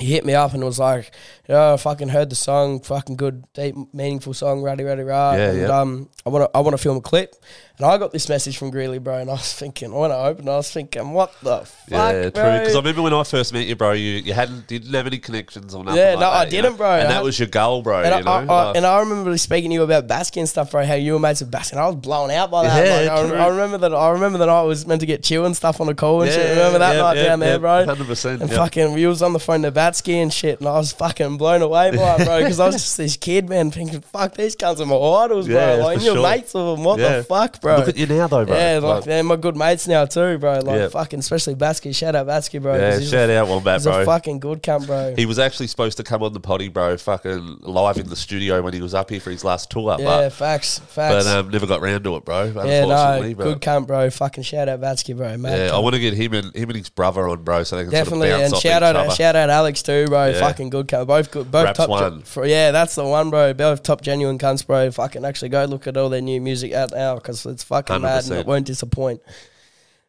He hit me up and was like, "Oh, I fucking heard the song, fucking good, deep, meaningful song, ruddy, ruddy, rah." Yeah, and yeah. um, I want to, I want to film a clip, and I got this message from Greeley, bro, and I was thinking, when I opened, I was thinking, what the fuck, yeah, true. Because I remember when I first met you, bro, you, you hadn't didn't have any connections or nothing. Yeah, like no, I that, you didn't, know? bro. I And that had- was your goal, bro. And, you know, I, I, and I remember speaking to you about Basky and stuff, bro. How you were mates with Basky, I was blown out by that. Yeah, like, I. I remember that. I remember that I was meant to get chill and stuff on the call and shit. Remember that yeah, night yeah, down there, bro? 100%, And yeah. fucking, we was on the phone to Batsky and shit, and I was fucking blown away by it, bro. Because I was just this kid, man, thinking, "Fuck, these cunts are my idols, bro. Yeah, like for you're sure. mates with them. What Yeah. the fuck, bro?" Look at you now, though, bro. Yeah, like, Like- they're my good mates now too, bro. Like Yeah. fucking, especially Batsky. Shout out Batsky, bro. yeah, shout a, out Wombat, He's bro. a fucking good cunt, bro. He was actually supposed to come on the potty, bro, fucking live in the studio when he was up here for his last tour, yeah, but facts, facts. but um, never got round to it, bro. Yeah, Unfortunately, no, but good cunt, bro. Fucking shout out Vatsky, bro. Yeah, I want to get him and him and his brother on, bro, so they can Definitely, sort of and shout out, shout out Alex too, bro. Yeah. Fucking good. Both good, both Raps top. one. For, yeah, that's the one, bro. Both top genuine cunts, bro. Fucking actually go look at all their new music out now because it's fucking mad and it won't disappoint.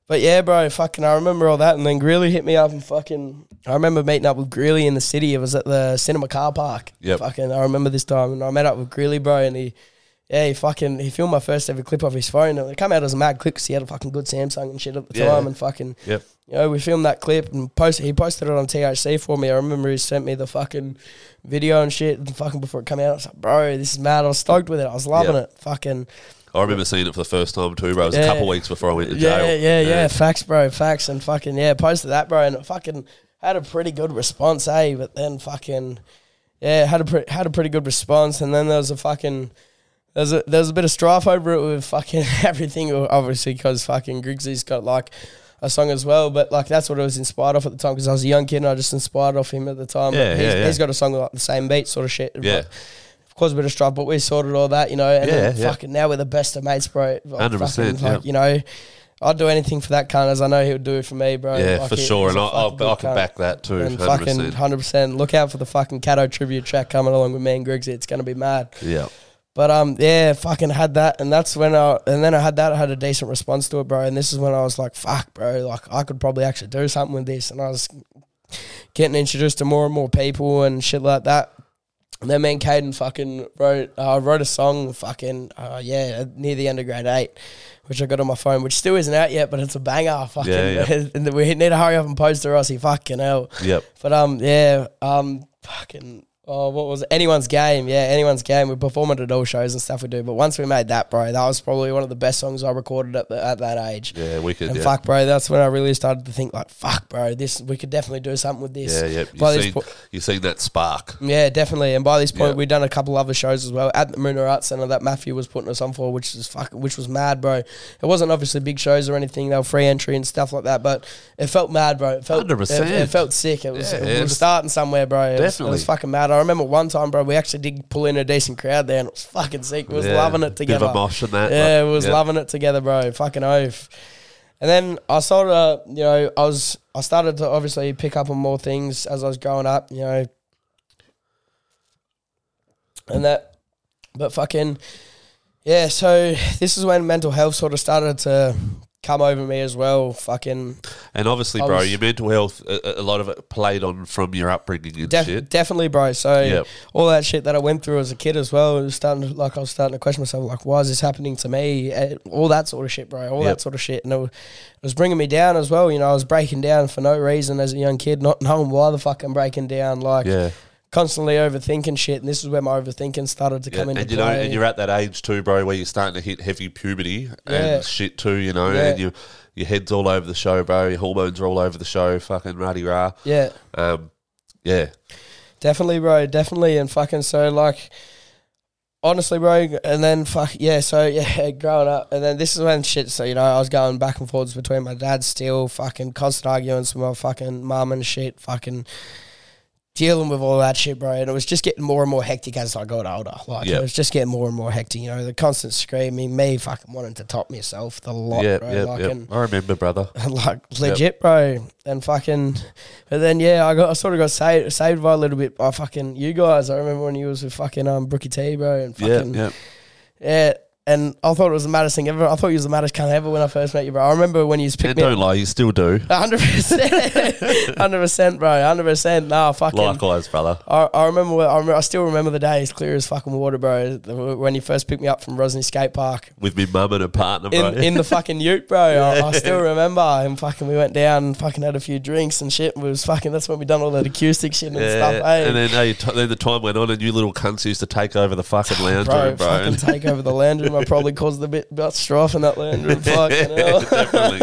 But yeah, bro, fucking, I remember all that, and then Greeley hit me up and fucking. I remember meeting up with Greeley in the city. It was at the cinema car park. Yeah. Fucking, I remember this time, and I met up with Greeley, bro, and he. Yeah, he fucking he filmed my first ever clip off his phone. And it came out as a mad clip because he had a fucking good Samsung and shit at the Yeah. time. And fucking Yep. you know, we filmed that clip and posted. He posted it on THC for me. I remember he sent me the fucking video and shit. And fucking before it came out, I was like, bro, this is mad. I was stoked with it. I was loving Yeah. it. Fucking I remember seeing it for the first time too, bro. It was Yeah. a couple weeks before I went to yeah, jail. Yeah, yeah, yeah, Facts, bro. Facts and fucking yeah. Posted that, bro, and it fucking had a pretty good response, eh? But then fucking yeah, had a pre- had a pretty good response. And then there was a fucking. There's a there's a bit of strife over it with fucking everything, obviously, because fucking Grigsy's got like a song as well. But like that's what I was inspired off at the time because I was a young kid and I just inspired off him at the time. Yeah, he's, yeah, yeah. he's got a song with like the same beat, sort of shit. Yeah. Of course, a bit of strife, but we sorted all that, you know. And then Yeah, yeah. fucking now we're the best of mates, bro. Like, 100%, fucking, yeah. You know, I'd do anything for that cunt as I know he would do it for me, bro. Yeah, Like, for he- sure, and I, I'll, I can back that too. And Hundred fucking percent. hundred percent. Look out for the fucking Cato tribute track coming along with me and Grigsy. It's gonna be mad. Yeah, But um, yeah, fucking had that, and that's when I, and then I had that. I had a decent response to it, bro. And this is when I was like, "Fuck, bro! Like I could probably actually do something with this." And I was getting introduced to more and more people and shit like that. And then me and Caden fucking wrote, uh, wrote a song, fucking uh, yeah, near the end of grade eight, which I got on my phone, which still isn't out yet, but it's a banger. Fucking, Yeah, yeah. and we need to hurry up and post it, he fucking hell. yep. But um, yeah, um, fucking. Oh, what was it? Anyone's game? Yeah, anyone's game. We perform it at all shows and stuff we do. But once we made that, bro, that was probably one of the best songs I recorded at the, at that age. Yeah, wicked. And yeah. fuck, bro, that's when I really started to think like, fuck, bro, this we could definitely do something with this. Yeah, yeah. You seen, po- you seen that spark? yeah, definitely. And by this point, Yeah. we'd done a couple other shows as well at the Moonah Arts Centre that Matthew was putting us on for, which is fuck, which was mad, bro. It wasn't obviously big shows or anything; they were free entry and stuff like that. But it felt mad, bro. It felt 100%. It, it felt sick. It was. Yeah, it was starting somewhere, bro. It was, it Definitely. was fucking mad. I remember one time, bro. We actually did pull in a decent crowd there, and it was fucking sick. We was Yeah. loving it Bit together. a mosh and that. Yeah, it was yeah. loving it together, bro. Fucking oath. And then I sort of, uh, you know, I was, I started to obviously pick up on more things as I was growing up, you know, and that, but fucking, yeah. So this is when mental health sort of started to come over me as well. Fucking, And obviously, bro, was- your mental health, a, a lot of it played on from your upbringing and def- shit. definitely, bro. So Yep. all that shit that I went through as a kid as well, it was starting to, like I was starting to question myself, like, why is this happening to me? Eh, All that sort of shit, bro. All Yep. that sort of shit, and it was, it was bringing me down as well. You know, I was breaking down for no reason as a young kid, not knowing why the fuck I'm breaking down. Like, Yeah, constantly overthinking shit, and this is where my overthinking started to Yeah, come into and you know, and you're at that age too, bro, where you're starting to hit heavy puberty Yeah. and shit too, you know, Yeah. and you your head's all over the show, bro. Your hormones are all over the show, fucking ruddy rah. yeah, Um, yeah, definitely, bro, definitely, and fucking so like. Honestly, bro, and then fuck yeah, so yeah, growing up, and then this is when shit. So you know, I was going back and forwards between my dad, still fucking constant arguments with my fucking mum and shit, fucking dealing with all that shit, bro. And it was just getting more and more hectic as I got older. Like Yep. it was just getting more and more hectic. You know, the constant screaming, me fucking wanting to top myself, the lot, yeah, bro. yeah, like, yeah. and I remember, brother. like legit, bro. And fucking, but then yeah, I got I sort of got saved saved by a little bit by fucking you guys. I remember when you was with fucking um Brookie T, bro, and fucking yeah. yeah. And I thought it was the maddest thing ever. I thought you was the maddest cunt ever when I first met you, bro. I remember when you just picked And me don't lie, you still do. Hundred percent, hundred percent, bro. Hundred percent. Nah, fucking. Likewise, brother. I, I remember. I remember. I still remember the day as clear as fucking water, bro. When you first picked me up from Rosny Skate Park With me mum and a partner, bro. in, in the fucking Ute, bro. I, I still remember. And fucking, we went down and fucking had a few drinks and shit. And we was fucking. That's when we done all that acoustic shit and yeah, stuff. Hey, and then, hey, t- then the time went on, and you little cunts used to take over the fucking lounge bro, room, bro. fucking take over the lounge room. I probably caused a bit about strife in that room. Fucking hell. definitely,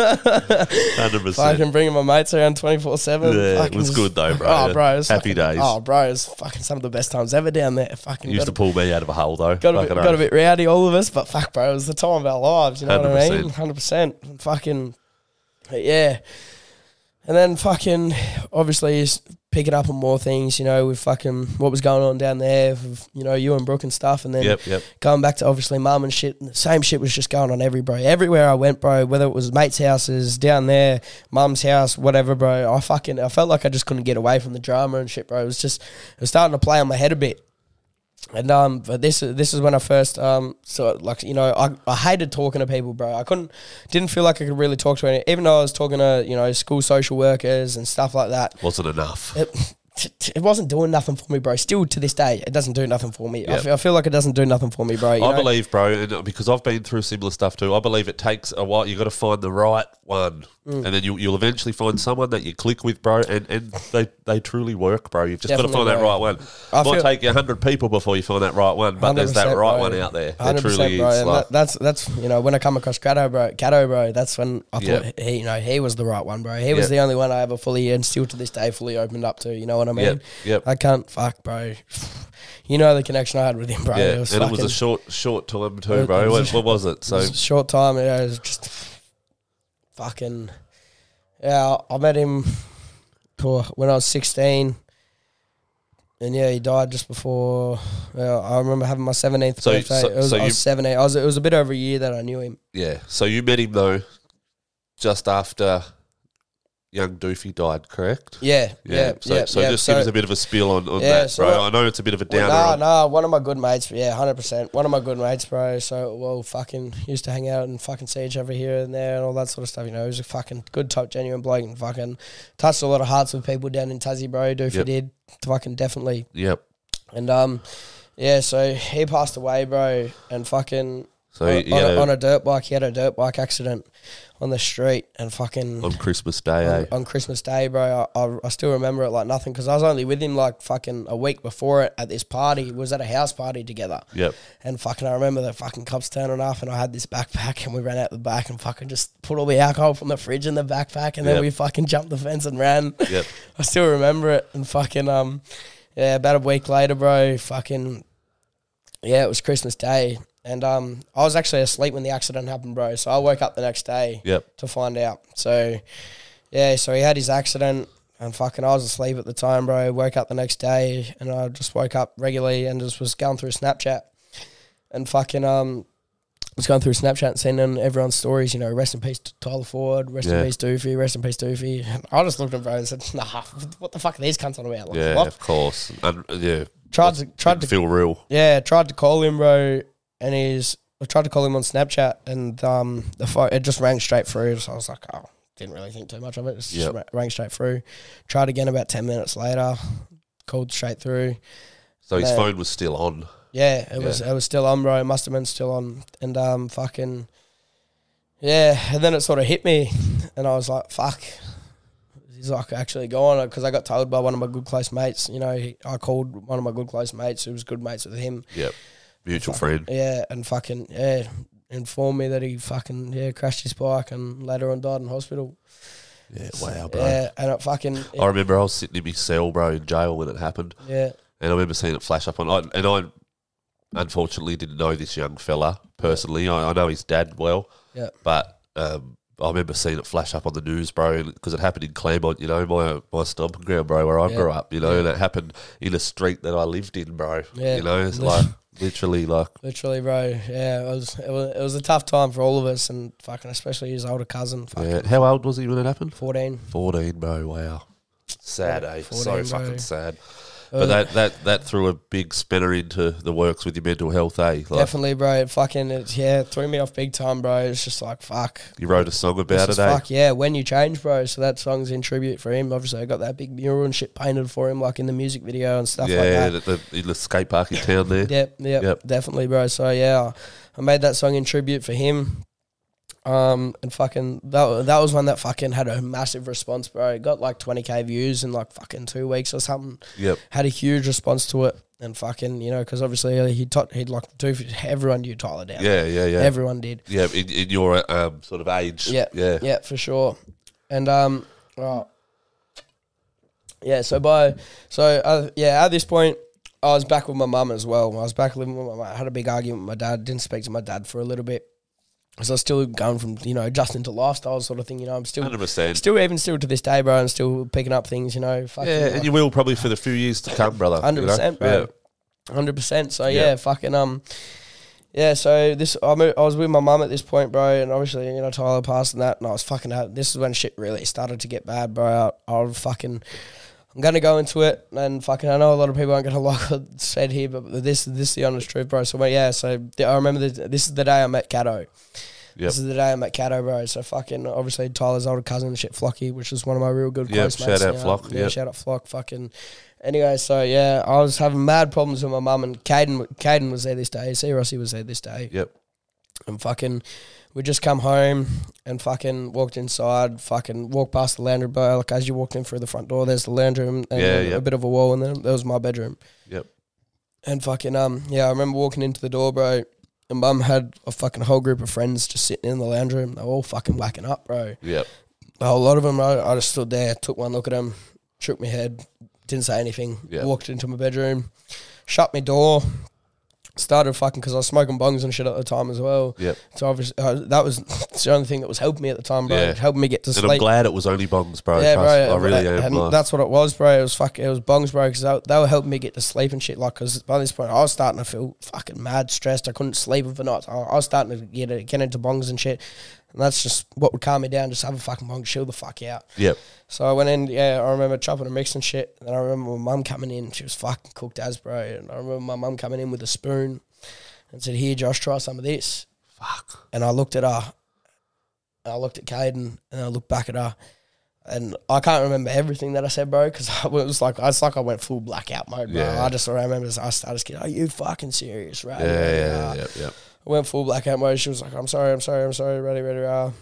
hundred percent. Fucking bringing my mates around twenty four seven. Yeah, it was good though, bro. Oh, bro, it was Happy fucking- days. Oh, bro, it was fucking some of the best times ever down there. Fucking Used to pull me out of a hole though. got a, bit, got a bit rowdy, all of us, but fuck, bro, it was the time of our lives. You know what I mean? 100%. Fucking yeah. And then fucking obviously picking up on more things, you know, with fucking what was going on down there, with, you know, you and Brooke and stuff, and then Yep, yep. going back to obviously mum and shit. And the same shit was just going on every bro. Everywhere I went, bro, whether it was mates' houses, down there, mum's house, whatever, bro. I fucking I felt like I just couldn't get away from the drama and shit, bro. It was just it was starting to play on my head a bit. And um, but this is this is when I first um, so like you know I, I hated talking to people, bro. I couldn't didn't feel like I could really talk to any, even though I was talking to you know school social workers and stuff like that Wasn't enough. it, it wasn't doing nothing for me, bro. Still to this day, it doesn't do nothing for me. I Yep. feel I feel like it doesn't do nothing for me, bro. you I know? believe, bro, and because I've been through similar stuff too. I believe it takes a while. You got to find the right one, Mm. and then you, you'll eventually find someone that you click with, bro. And, and they, they truly work, bro. You've just got to find that bro. right one. I Might take you hundred people before you find that right one, but there's that right bro. one out there. There truly bro. is. Like, that, that's that's you know when I come across Cato, bro, Cato, bro. That's when I Yep. thought he, you know, he was the right one, bro. He was Yep. the only one I ever fully and still to this day fully opened up to. You know what I mean? Yep, yep. I can't fuck, bro. You know the connection I had with him, bro. yeah, it was and it was a short short time too, bro. What, what was it? So It was a short time. Yeah, it was just fucking. Yeah, I met him when I was sixteen, and yeah, he died just before. Yeah, I remember having my seventeenth So- birthday. so- it was, so I you- was seventeen. I was. It was a bit over a year that I knew him. yeah, so you met him though, just after young Doofy died, correct? Yeah, yeah, So, yeah. so yeah. just So- give us a bit of a spill on, on Yeah, that, so bro. what- I know it's a bit of a Well, downer. nah, on- nah, one of my good mates, yeah, hundred percent. One of my good mates, bro. So, well, fucking used to hang out and fucking see each other here and there and all that sort of stuff. You know, he was a fucking good, top, genuine bloke and fucking touched a lot of hearts with people down in Tassie, bro. Do if Yep. did, fucking definitely. Yep. And um, yeah, so he passed away, bro, and fucking So on, on, a, on a dirt bike. He had a dirt bike accident on the street, and fucking on Christmas Day, on, eh? on Christmas Day, bro. I, I, I still remember it like nothing because I was only with him like fucking a week before it at this party. We was at a house party together. Yep. And fucking, I remember the fucking cops turning up, and I had this backpack, and we ran out the back and fucking just put all the alcohol from the fridge in the backpack, and then Yep. we fucking jumped the fence and ran. Yep. I still remember it, and fucking um, yeah, about a week later, bro, fucking yeah, it was Christmas Day, and um, I was actually asleep when the accident happened, bro. So I woke up the next day Yep. to find out. So yeah, so he had his accident. And fucking, I was asleep at the time, bro. Woke up the next day, and I just woke up regularly and just was going through Snapchat, and fucking um, was going through Snapchat and sending everyone's stories. You know, rest in peace to Tyler Ford, rest Yeah. in peace Doofy, rest in peace Doofy. And I just looked at bro and said, Nah, what the fuck are these cunts on about? Like, Yeah, what? of course. And, yeah. Tried to tried to feel real. yeah, tried to call him, bro, and he's I tried to call him on Snapchat, and um, the phone it just rang straight through. So I was like, oh, didn't really think too much of it. It just Yep. ra- rang straight through. Tried again about ten minutes later, called straight through. So his phone was still on. Yeah, it was it was still on, bro. It must have been still on, and um, fucking, yeah. And then it sort of hit me, and I was like, fuck. he's like actually gone because I got told by one of my good close mates. You know, he, I called one of my good close mates who was good mates with him. Yep. Mutual friend. Yeah, and fucking yeah, informed me that he fucking yeah crashed his bike and later on died in hospital. Yeah, wow, bro. Yeah, and it fucking I remember I was sitting in my cell, bro, in jail when it happened. yeah And I remember seeing it flash up on. I, and I unfortunately didn't know this young fella personally. I, I know his dad well, yeah but um, I remember seeing it flash up on the news, bro, because it happened in Claremont, you know, my my stomping ground, bro, where I Yeah. grew up, you know, and it happened in a street that I lived in, bro. Yeah. You know, it's like literally like, literally, bro. Yeah, it was it was it was a tough time for all of us, and fucking especially his older cousin. Fucking yeah. How old was he when it happened? fourteen. 14, bro. Wow. Sad, eh? 14, so bro. fucking sad. But that, that, that threw a big spinner into the works with your mental health, eh? Like, Definitely, bro. It fucking it, yeah threw me off big time, bro. It's just like fuck. You wrote a song about it, eh? fuck yeah, when you change, bro. So that song's in tribute for him. Obviously, I got that big mural and shit painted for him, like in the music video and stuff yeah, like that. the, the, the skate park in town there. Yep, yep, Yep. definitely, bro. So yeah, I made that song in tribute for him. Um, and fucking that that was one that fucking had a massive response, bro. It got like twenty k views in like fucking two weeks or something. Yep. Had a huge response to it, and fucking you know because obviously he taught he'd like do everyone knew Tyler down. Yeah, yeah, yeah. everyone did. yeah, in, in your um, sort of age. Yeah, Yeah. yeah, for sure. And um, right. yeah. So by so uh, yeah, at this point, I was back with my mum as well. I was back living with my mum. I had a big argument with my dad. Didn't speak to my dad for a little bit. So I'm still going from you know adjusting to lifestyle sort of thing. You know, I'm still 100%. still even still to this day, bro. I'm still picking up things. You know, fucking Yeah, like- and you will probably for the few years to come, brother. you Hundred know? percent, Yeah. bro. Hundred percent. So Yeah. yeah, fucking um, yeah. So this I, I was with my mum at this point, bro, and obviously you know Tyler passed and that, and I was fucking out. This is when shit really started to get bad, bro. I, I was fucking. I'm gonna go into it, and fucking. I know a lot of people aren't gonna like what I said here, but this this is the honest truth, bro. So yeah, so I remember this, this is the day I met Cato. Yep. This is the day I met Cato, bro. So fucking obviously Tyler's older cousin shit, Flocky, which is one of my real good Yep, close shout mates. out you know. Flock, Yeah, yep. shout out Flock. Fucking. Anyway, so yeah, I was having mad problems with my mum and Caden. Caden was there this day. See, Rossi was there this day. Yep. And fucking, we just come home and fucking walked inside. Fucking walked past the laundry bar. Like as you walked in through the front door, there's the laundry room and Yeah, a, yep. a bit of a wall, then there was my bedroom. Yep. And fucking um yeah, I remember walking into the door, bro. And mum had a fucking whole group of friends just sitting in the lounge room. They were all fucking whacking up, bro. Yep. A whole lot of them, bro. I just stood there, took one look at them, shook my head, didn't say anything. Yeah. Walked into my bedroom, shut my door, started fucking because I was smoking bongs and shit at the time as well. Yeah. So obviously uh, that was the only thing that was helping me at the time, bro. Yeah. Helping me get to And sleep. I'm glad it was only bongs, bro. Yeah, bro. I really am. like- that's what it was, bro. It was fuck. It was bongs, bro. Because they, they were helping me get to sleep and shit. Like, because by this point, I was starting to feel fucking mad stressed. I couldn't sleep for nights. I, I was starting to get get into bongs and shit. And that's just what would calm me down. Just have a fucking bong, chill the fuck out. Yep. So I went in. Yeah, I remember chopping a mix and shit. And I remember my mum coming in. She was fucking cooked as, bro. And I remember my mum coming in with a spoon and said, "Here, Josh, try some of this." Fuck. And I looked at her, and I looked at Caden, and I looked back at her, and I can't remember everything that I said, bro, because it was like it's like I went full blackout mode, bro. Yeah. I just remember I started getting, "Are you fucking serious, right?" Yeah, yeah, yeah, yeah. I went full blackout mode. She was like, "I'm sorry, I'm sorry, I'm sorry, ready, ready, ready."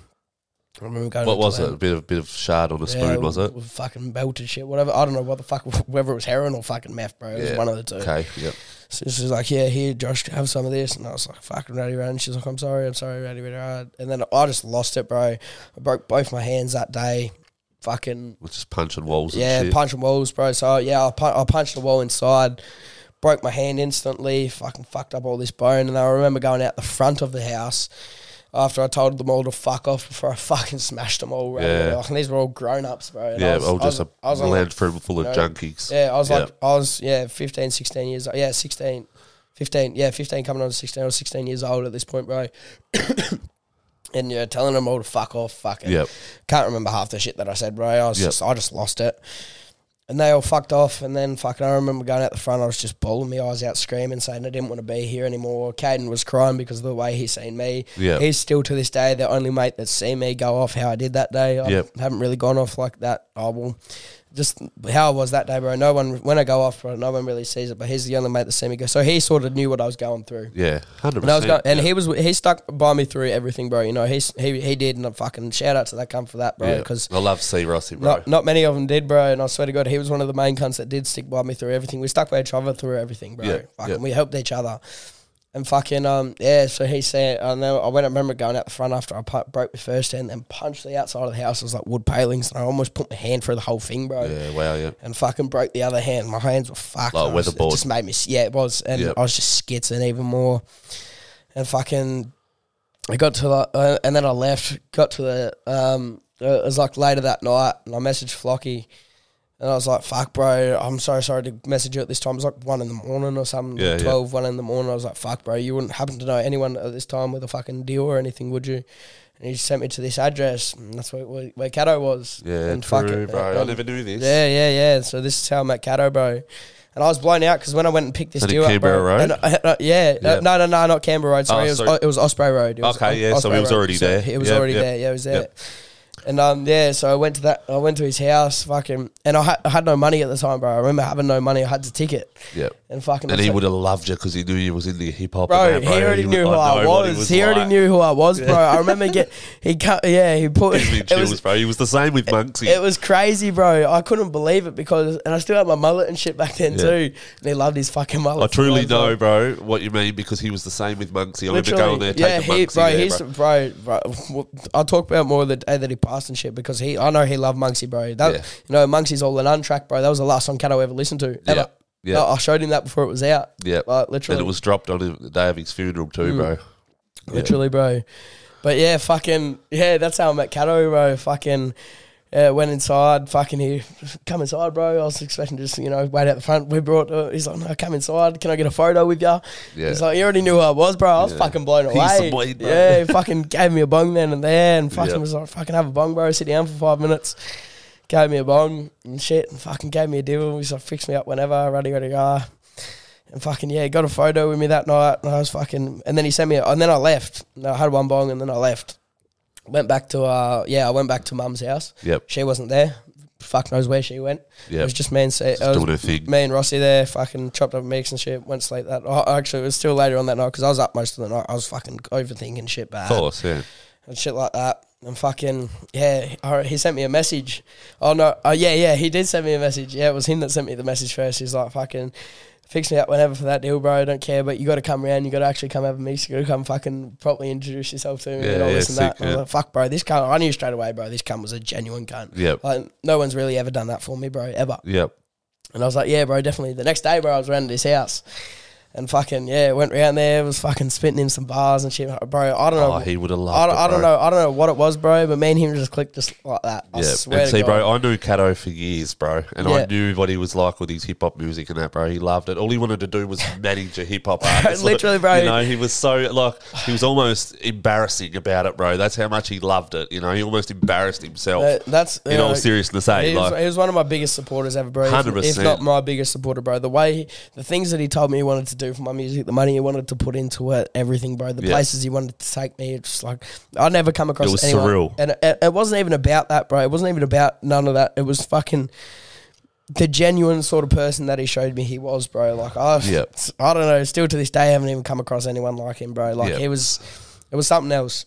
I remember going. What was it? A bit of bit of shard on a Yeah, spoon, was it? Fucking belted shit, whatever. I don't know what the fuck, whether it was heroin or fucking meth, bro. It was one of the two. Okay. Yep. So she's like, "Yeah, here, Josh, have some of this." And I was like, "Fucking ready, ready." And she's like, "I'm sorry, I'm sorry, ready, ready." ready." And then I just lost it, bro. I broke both my hands that day. Fucking We're just punching walls and yeah, punching walls, bro. So yeah, I, pun- I punched the wall inside, broke my hand instantly. Fucking fucked up all this bone. And I remember going out the front of the house. After I told them all to fuck off before I fucking smashed them all. Yeah. And these were all grown ups, bro. And I yeah, was- all I was- just I was a on, land like, full full of you know, junkies. yeah, I was Yeah. like, I was, yeah, 15, 16 years old. Yeah, 16, 15, yeah, 15 coming on to 16. I was 16 years old at this point, bro. and yeah, telling them all to fuck off, fucking. Yep. Can't remember half the shit that I said, bro. I was Yep. just, I just lost it. And they all fucked off. And then fucking, I remember going out the front, I was just bawling my eyes out, screaming, saying I didn't want to be here anymore. Caden was crying because of the way he seen me. Yeah. He's still to this day the only mate that's seen me go off how I did that day. I Yep. haven't really gone off like that. I will. Just how I was that day, bro. No one when I go off, bro, no one really sees it. But he's the only mate that see me go. So he sort of knew what I was going through. Yeah, hundred percent. and he was he stuck by me through everything, bro. You know, he's he he did, and I fucking shout out to that cunt for that, bro. Because I love see Rossi, bro. not not many of them did, bro. And I swear to God, he was one of the main cunts that did stick by me through everything. We stuck by each other through everything, bro. Yeah, Fucking, yeah. we helped each other. And fucking um yeah, so he said I know I went I remember going out the front after I pu- broke my first hand and punched the outside of the house. It was like wood palings and I almost put my hand through the whole thing, bro. yeah, wow, yeah. And fucking broke the other hand. My hands were fucked. Like I was- weatherboard. It just made me yeah, it was. And Yep. I was just skitzing even more. And fucking I got to the uh, and then I left, got to the um it was like later that night and I messaged Flocky and I was like, fuck, bro, I'm so sorry to message you at this time. It was like one in the morning or something, Yeah, yeah. 12, one in the morning. I was like, fuck, bro, you wouldn't happen to know anyone at this time with a fucking deal or anything, would you? And he sent me to this address. And that's where, where, where Cato was. Yeah, and true, fucking- bro. I never knew this. yeah, yeah, yeah. So this is how I met Cato, bro. And I was blown out because when I went and picked this And deal up, Canberra bro, Road? and I- uh, yeah, Yeah. uh, no, no, no, not Canberra Road. Sorry, Oh, it, was, sorry. uh, it was Osprey Road. It was Okay, yeah, so he was Road. already So there. He was Yep, already yep, there. Yeah, he was there. yep. And um, yeah, so I went to that. I went to his house, fucking, and I, had I had no money at the time, bro. I remember having no money. I had to ticket Yeah. And fucking. And he would have loved you because he knew you was in the hip hop. Bro, and that, he already knew who I, was. He, already like. knew who I was, bro. I remember get he cut. Yeah, he put. Me it chills, was bro. He was the same with Monksy. it was crazy, bro. I couldn't believe it because, and I still had my mullet and shit back then Yeah. too. And he loved his fucking mullet. I truly know, bro, what you mean because he was the same with Monksy. I remember Literally, going there, yeah, taking he, Monksy bro, there, he's bro. bro, bro. I'll talk about more the day that he passed and shit because he, I know he loved Monksy, bro. That, Yeah. you know, Monksy's all an untrack, bro. That was the last song Cato ever listened to ever. Yeah. I showed him that before it was out. Yeah. like And it was dropped on the day of his funeral too, Mm. bro. Yeah. literally, bro. But yeah, fucking yeah, that's how I met Cato, bro. Fucking. Uh, went inside, fucking he come inside, bro. I was expecting just you know wait out the front. We brought. Uh, he's like, no, come inside. Can I get a photo with you? Yeah. He's like, you already knew who I was, bro. I was Yeah. fucking blown away. yeah, he fucking gave me a bong then and there, and fucking Yep. was like, fucking have a bong, bro. Sit down for five minutes. Gave me a bong and shit, and fucking gave me a deal. He's like, fix me up whenever, ready, ready, go. And fucking yeah, got a photo with me that night. And I was fucking, and then he sent me, and then I left. And I had one bong, and then I left. Went back to uh, yeah, I went back to mum's house. Yep. She wasn't there. Fuck knows where she went. Yeah. It was just me and it was me and Rossi there. Fucking chopped up mix and shit. Went to sleep that. Oh, actually, it was still later on that night because I was up most of the night. I was fucking overthinking shit bad Of course, yeah. and shit like that. And fucking yeah, he sent me a message. Oh no, oh yeah, yeah, he did send me a message. Yeah, it was him that sent me the message first. He's like, fucking, fix me up whenever for that deal, bro. I don't care, but you got to come around. You got to actually come have a mix. You got to come fucking properly introduce yourself to me Yeah, and all yeah, this and that. sick, And I was yeah. like, fuck, bro, this cunt. I knew straight away, bro. This cunt was a genuine cunt. Yep. Like no one's really ever done that for me, bro, ever. Yep. And I was like, yeah, bro, definitely. The next day, bro, I was around at his house. And fucking, yeah, went around there, was fucking spitting him some bars and shit. Bro, I don't know. Oh, he would have I loved don't, it, I don't bro. know. I don't know what it was, bro. But me and him just clicked just like that. I Yeah, swear and see, God. bro, I knew Cato for years, bro, and I knew what he was like with his hip hop music and that, bro. He loved it. All he wanted to do was manage a hip hop artist. Literally, bro. You know, he was so like he was almost embarrassing about it, bro. That's how much he loved it. You know, he almost embarrassed himself. Uh, that's in you all seriousness, eh? He was, he was one of my biggest supporters ever, bro. If, 100%. if not my biggest supporter, bro. The way, he, the things that he told me he wanted to do for my music, the money he wanted to put into it, everything, bro. The Yeah. places he wanted to take me, it's like I never come across. It was anyone, surreal. and it, it wasn't even about that, bro. It wasn't even about none of that. It was fucking the genuine sort of person that he showed me he was, bro. Like I, Yep. I don't know. Still to this day, I haven't even come across anyone like him, bro. Like Yep. he was, it was something else.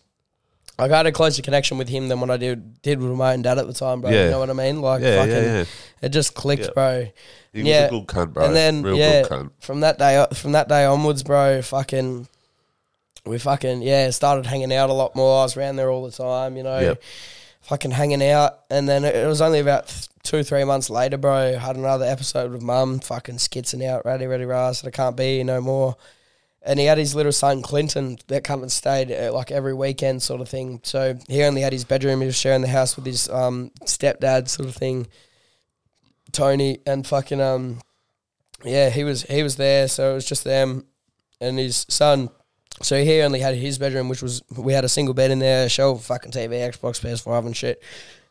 Like I had a closer connection with him than what I did did with my own dad at the time, bro. Yeah. You know what I mean? Like yeah, fucking, yeah, yeah. It just clicked, Yeah. bro. He was a good cunt, bro. And then Real yeah, good cunt. from that day from that day onwards, bro, fucking we fucking yeah started hanging out a lot more. I was around there all the time, you know, Yep. fucking hanging out. And then it was only about th- two three months later, bro. Had another episode with mum, fucking skitzing out, ready ready rah. Said I can't be no more. And he had his little son Clinton that come and stayed uh, like every weekend, sort of thing. So he only had his bedroom. He was sharing the house with his um, stepdad, sort of thing. Tony and fucking um, yeah, he was he was there. So it was just them and his son. So he only had his bedroom, which was we had a single bed in there, shelf, fucking TV, Xbox, PS5, and shit.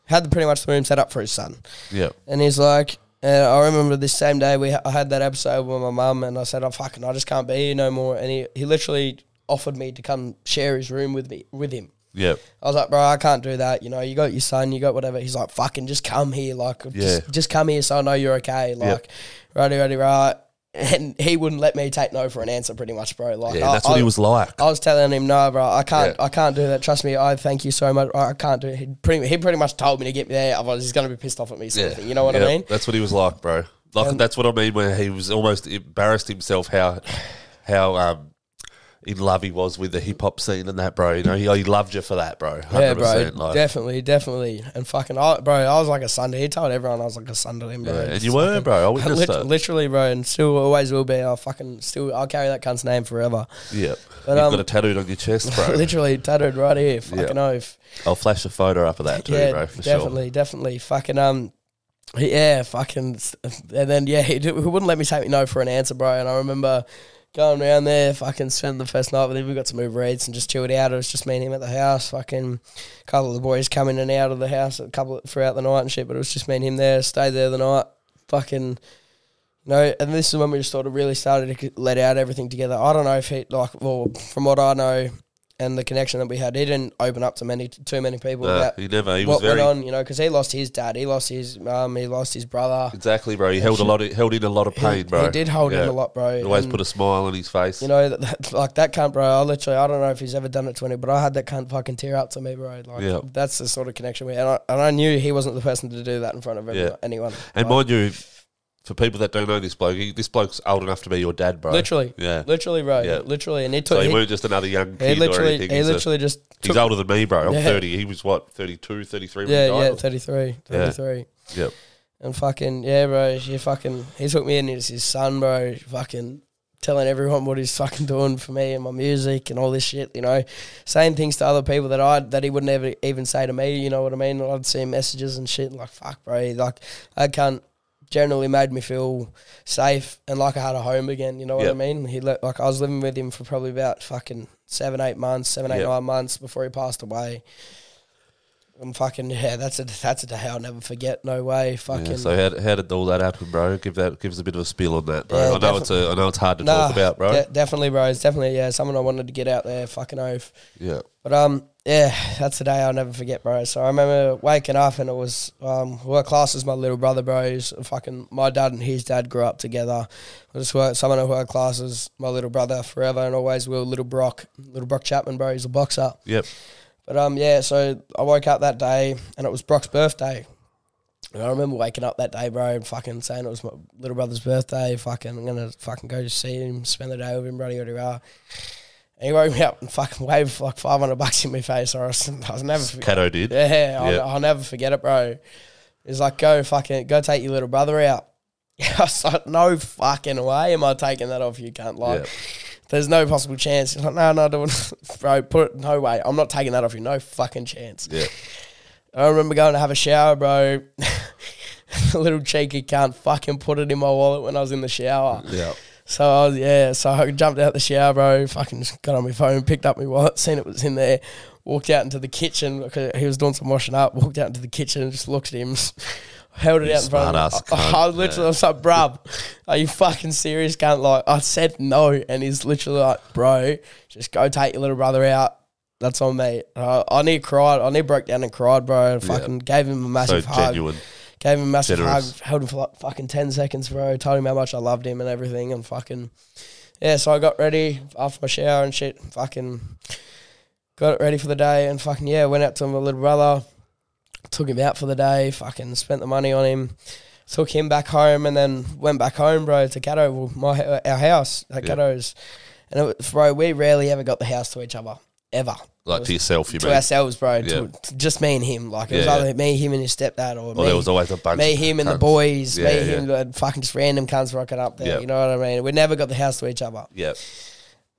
Had the pretty much the room set up for his son. Yep. And he's like, and I remember this same day we I had that episode with my mum, and I said, "Oh fucking, I just can't be here no more." And he, he literally offered me to come share his room with me with him. Yep. I was like, bro, I can't do that. You know, you got your son, you got whatever. He's like, fucking just come here. Like, Yeah. just, just come here so I know you're okay. Like, righty, righty, right. And he wouldn't let me take no for an answer pretty much, bro. Like, Yeah, I, that's what I, he was like. I was telling him, no, bro, I can't, Yeah. I can't do that. Trust me, I thank you so much. I can't do it. He pretty, he pretty much told me to get me there. Otherwise, he's gonna be pissed off at me. Sort of thing. You know what Yeah, I mean? That's what he was like, bro. Like that's what I mean. Where he was almost embarrassed himself how how um in love he was with the hip hop scene and that, bro. You know, he, he loved you for that, bro. 100%, Yeah, bro, like, definitely, definitely, and fucking, I, bro, I was like a to. He told everyone I was like a son to him, bro. yeah, and you were, fucking- bro. I witnessed Lit- it. literally, bro, and still always will be. I'll fucking still, I'll carry that cunt's name forever. Yeah, But, you've um, got it tattooed on your chest, bro. literally tattooed right here. Fucking oath. I'll flash a photo up of that too, yeah, bro. For definitely, definitely. Fucking um, yeah, fucking, and then yeah, he, he wouldn't let me take no for an answer, bro. And I remember going around there, fucking spending the first night with him. We got some Uber Eats and just chilled out. It was just me and him at the house. Fucking, a couple of the boys come in and out of the house a couple throughout the night and shit. But it was just me and him there. Stayed there the night. Fucking. No, and this is when we just sort of really started to let out everything together. I don't know if he like, well, from what I know, and the connection that we had, he didn't open up to many, too many people. Nah, about he never. He was what very went on, you know, because he lost his dad, he lost his mum, he lost his brother. exactly, bro. He held a lot. Of, held in a lot of He- pain, bro. He did hold Yeah. in a lot, bro. He always and, put a smile on his face. you know, that, that, like that cunt, bro. I literally, I don't know if he's ever done it to any, but I had that cunt fucking tear up to me, bro. Like Yeah. that's the sort of connection we, and I, and I knew he wasn't the person to do that in front of everyone, Yeah. anyone. and mind you, for people that don't know this bloke, he, this bloke's old enough to be your dad, bro. literally, Yeah. literally, bro, Yeah. literally, and he So took, he, he, weren't just another young he kid or literally, anything. he He's, a- literally just he's older than me, bro. I'm Yeah. 30. He was what, 32, 33 when yeah, he died? yeah, 33, 33. Yep. And fucking yeah, bro. He fucking he took me in as his son, bro. Fucking telling everyone what he's fucking doing for me and my music and all this shit. You know, saying things to other people that I that he would never even say to me. You know what I mean? I'd see messages and shit and like fuck, bro. Like I can't. Generally made me feel safe and like I had a home again. You know what Yep. I mean? He let, like I was living with him for probably about fucking seven, eight months, seven, eight, Yep. nine months before he passed away. And fucking yeah, that's a that's a day I'll never forget. No way, fucking. Yeah, so how, how did all that happen, bro? Give that gives a bit of a spiel on that, bro. Yeah, I know it's a, I know it's hard to talk about, bro. de- definitely, bro. It's definitely yeah, something I wanted to get out there. Fucking oath. yeah, But um, yeah, that's the day I'll never forget, bro. So I remember waking up and it was um, work class is my little brother, bro. He's fucking my dad and his dad grew up together. I just worked someone who worked classes, my little brother forever and always will. Little Brock, little Brock Chapman, bro. He's a boxer. yep, But um, yeah, so I woke up that day and it was Brock's birthday. And I remember waking up that day, bro, and fucking saying it was my little brother's birthday. Fucking, I'm gonna fucking go to see him, spend the day with him, bro. yada, yada. And he woke me up and fucking waved like 500 bucks in my face. Or I was, I was never, forget- Cato did. yeah, I'll. I'll never forget it, bro. He's like, go fucking, go take your little brother out. I was like, no fucking way am I taking that off you, cunt. Like. There's no possible chance. He's like, no, no, don't. bro, put it, no way. I'm not taking that off you. No fucking chance. Yeah, I remember going to have a shower, bro. the little cheeky cunt fucking put it in my wallet when I was in the shower. yeah, So I was, yeah, so I jumped out the shower, bro. Fucking got on my phone, picked up my wallet, seen it was in there, walked out into the kitchen because he was doing some washing up. Walked out into the kitchen and just looked at him, held it You out in front of him. I, I literally yeah. was like, bruv, are you fucking serious? Can't like I said no, and he's literally like, bro, just go take your little brother out. That's on me. Uh, I near cried. I near broke down and cried, bro. And Yeah. fucking gave him a so massive hug. genuine. Gave him a massive Generous. hug, held him for like fucking 10 seconds, bro. Told him how much I loved him and everything. And fucking, yeah, so I got ready after my shower and shit. Fucking got it ready for the day. And fucking, yeah, went out to my little brother, took him out for the day, fucking spent the money on him. Took him back home and then went back home, bro, to well, my our house at Yeah. Cato's. And it, was- bro, we rarely ever got the house to each other, ever Like to yourself, you to mean? ourselves, bro. Yeah. To, just me and him. Like it was Yeah, either me, him, and his stepdad, or Well, me, there was always a bunch. me, him, and the boys. Yeah, me, yeah. him, and fucking just random cunts rocking up there. Yeah. You know what I mean? We never got the house to each other. Yep.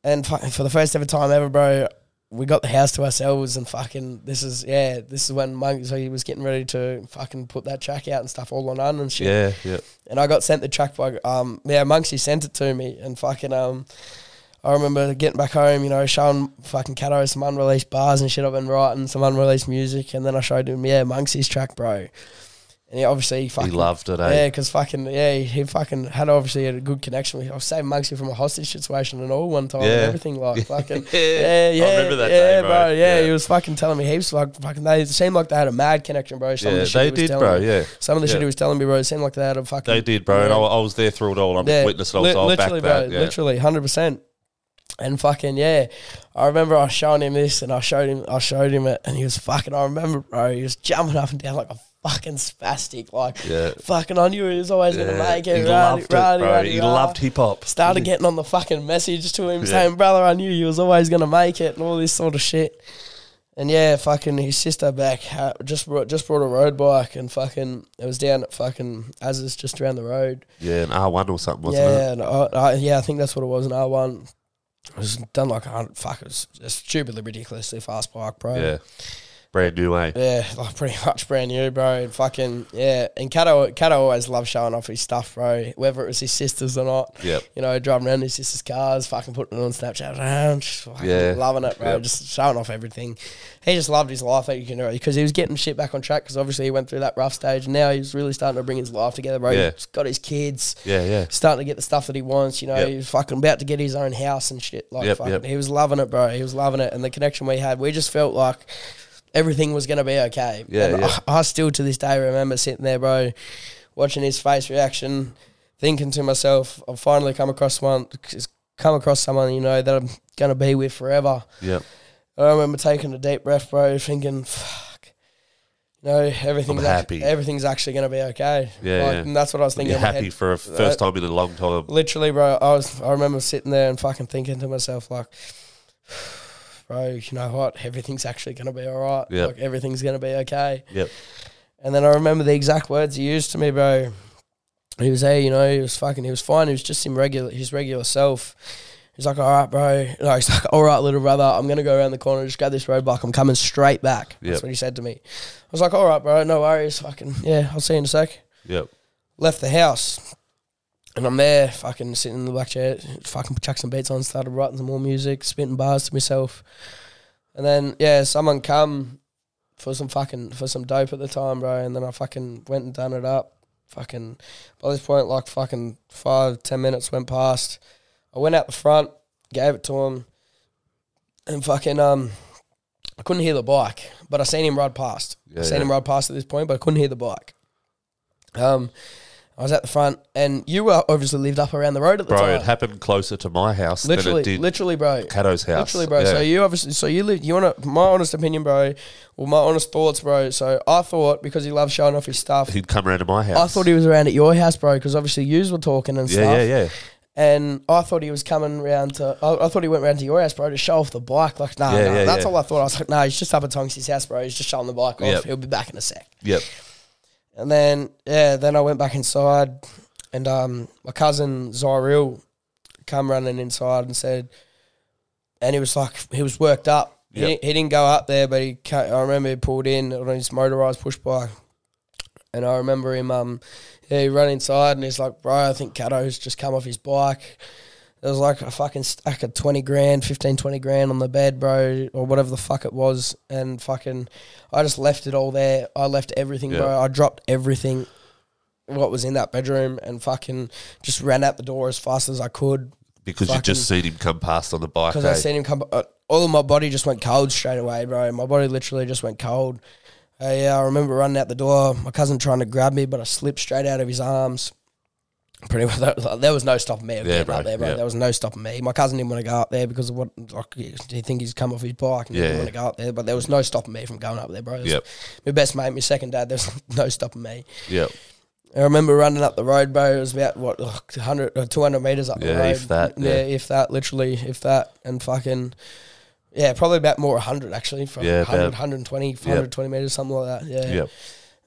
And for the first ever time ever, bro, we got the house to ourselves. And fucking, this is yeah, this is when Monk. So he was getting ready to fucking put that track out and stuff all on un and shit. Yeah, yeah. And I got sent the track by um yeah, Monksy sent it to me and fucking um I remember getting back home, you know, showing fucking Cato some unreleased bars and shit I've been writing, some unreleased music, and then I showed him, yeah, Monksy's track, bro. And he obviously He loved it, eh? yeah, because fucking yeah, he, fucking had obviously had a good connection with. I saved saving Monksy from a hostage situation and all one time and Yeah. everything like fucking Yeah, yeah, I yeah, remember that yeah, day, bro. Yeah, Yeah. he was fucking telling me heaps like fucking. They it seemed like they had a mad connection, bro. Some Yeah, of the shit they he was did, telling bro. me. Yeah, Some of the shit he was telling me, bro, it seemed like they had a fucking. they did, bro. And I, I was there through it all. I'm Yeah, witness. I was, I was back literally, that. bro, Yeah. literally, hundred percent. And fucking yeah, I remember I was showing him this, and I showed him, I showed him it, and he was fucking. I remember, bro, he was jumping up and down like a fucking spastic, like Yeah. fucking. I knew he was always gonna make it. He loved it, bro. He loved hip hop. Started getting on the fucking message to him Yeah. saying, "Brother, I knew you was always gonna make it," and all this sort of shit. And yeah, fucking his sister back just brought just brought a road bike and fucking it was down at fucking Az's just around the road. Yeah, an R one or something, wasn't yeah, it? and I, yeah, I think that's what it was. An R one. It was done like a hundred. Fuck, it was a stupidly ridiculously fast bike, bro. Yeah, brand new, eh? Yeah, like pretty much brand new, bro. And fucking yeah, and Cato, Cato always loved showing off his stuff, bro. Whether it was his sisters or not, Yep. you know, driving around his sister's cars, fucking putting it on Snapchat, around, Yeah. loving it, bro. Yep. Just showing off everything. He just loved his life, like you can know, because he was getting shit back on track. Because obviously he went through that rough stage, and now he's really starting to bring his life together, bro. Yeah. He's got his kids. Yeah, yeah. Starting to get the stuff that he wants, you know. Yep. He was fucking about to get his own house and shit. Like, Yep, fucking, he was loving it, bro. He was loving it, and the connection we had, we just felt like everything was gonna be okay. Yeah, And yeah. I, I still to this day remember sitting there, bro, watching his face reaction, thinking to myself, I've finally come across one, come across someone you know that I'm gonna be with forever. Yep. I remember taking a deep breath, bro, thinking, fuck. You know, everything's I'm act- happy. everything's actually gonna be okay. Yeah, like, yeah. and that's what I was thinking. You're happy head. for a uh, first time in a long time. Literally, bro. I was. I remember sitting there and fucking thinking to myself, like, bro, you know what? Everything's actually gonna be all right. Yep. Like everything's gonna be okay. Yep. And then I remember the exact words he used to me, bro. He was there, you know. He was fucking. He was fine. He was just him regular, his regular self. He's like, all right, bro. No, he's like, all right, little brother. I'm gonna go around the corner, just grab this road bike. I'm coming straight back. That's what he said to me. I was like, all right, bro. No worries. Fucking yeah. I'll see you in a sec Yep. left the house. And I'm there, fucking sitting in the black chair, fucking chuck some beats on, started writing some more music, spitting bars to myself. And then, yeah, someone come for some fucking, for some dope at the time, bro. And then I fucking went and done it up. Fucking, by this point, like fucking five, ten minutes went past. I went out the front, gave it to him, and fucking, um, I couldn't hear the bike, but I seen him ride past. Yeah, I seen yeah. him ride past at this point, but I couldn't hear the bike. Um, I was at the front, and you were obviously lived up around the road at the time. Bro, time. it happened closer to my house literally, than it did literally, bro. Cato's house. Literally, bro. Yeah. So you obviously, so you live. You want to my honest opinion, bro. Well, my honest thoughts, bro. So I thought because he loves showing off his stuff, He'd come around to my house. I thought he was around at your house, bro. Because obviously yous were talking and Yeah, stuff. yeah, yeah. And I thought he was coming round to. I, I thought he went round to your house, bro, to show off the bike. Like, nah, Yeah, nah, yeah, that's yeah. all I thought. I was like, nah, he's just up at Tonks's house, bro. He's just showing the bike off. Yep. He'll be back in a sec. Yep. And then yeah, then I went back inside, and um, my cousin Zyril come running inside and said, and he was like, he was worked up. He, Yep. didn't, he didn't go up there, but he I remember he pulled in on his motorized push bike, and I remember him um, yeah, he ran inside and he's like, bro, I think Cato's just come off his bike. There was like a fucking stack of 20 grand, 15, 20 grand on the bed, bro, or whatever the fuck it was. And fucking, I just left it all there. I left everything, bro. I dropped everything, what was in that bedroom, and fucking just ran out the door as fast as I could Because you just seen him come past on the bike. because I eh? seen him come. Uh, all of my body just went cold straight away, bro. My body literally just went cold. Uh, yeah, I remember running out the door. My cousin trying to grab me, but I slipped straight out of his arms. Pretty much, that there was no stopping me. Yeah, getting bro, up there, bro. yeah. There was no stopping me. My cousin didn't want to go up there because of what like, he think he's come off his bike and he Yeah, didn't want to go up there. But there was no stopping me from going up there, bro. Yep. My best mate, my second dad. There's no stopping me. Yep. I remember running up the road, bro. It was about what, ugh, 100 or uh, 200 meters up the Yeah, road. if that, Yeah, yeah. if that, literally, if that, and fucking, yeah, probably about more 100 actually. From Yeah, 100, about- 120, 120 meters, something like that. Yeah. Yep.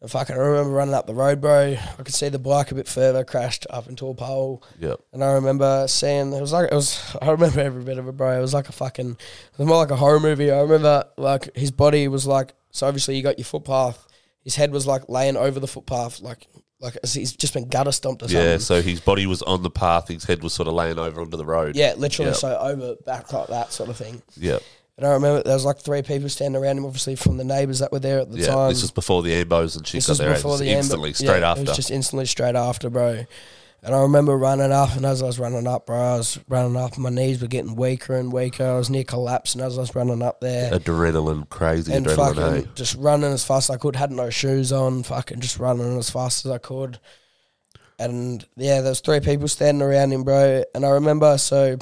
And fucking, I remember running up the road, bro. I could see the bike a bit further, crashed up into a pole. Yep. And I remember seeing it was like it was. I remember every bit of it, bro. It was like a fucking. It was more like a horror movie. I remember like his body was like. So obviously you got your footpath. His head was like laying over the footpath, like like he's just been gutter stomped or something. Yeah, so his body was on the path, his head was sort of laying over onto the road. Yeah, literally. Yep. So over back like that sort of thing. Yep. And I remember there was like three people standing around him, obviously from the neighbours that were there at the Yeah, time. this was before the Ambos and she This got was there before the instantly, Amber- straight yeah, after. It was just instantly straight after, bro. And I remember running up, and as I was running up, bro, I was running up, my knees were getting weaker and weaker. I was near collapsing as I was running up there. adrenaline, crazy and adrenaline. fucking just running as fast as I could. Had no shoes on. Fucking just running as fast as I could. And yeah, there was three people standing around him, bro. And I remember, so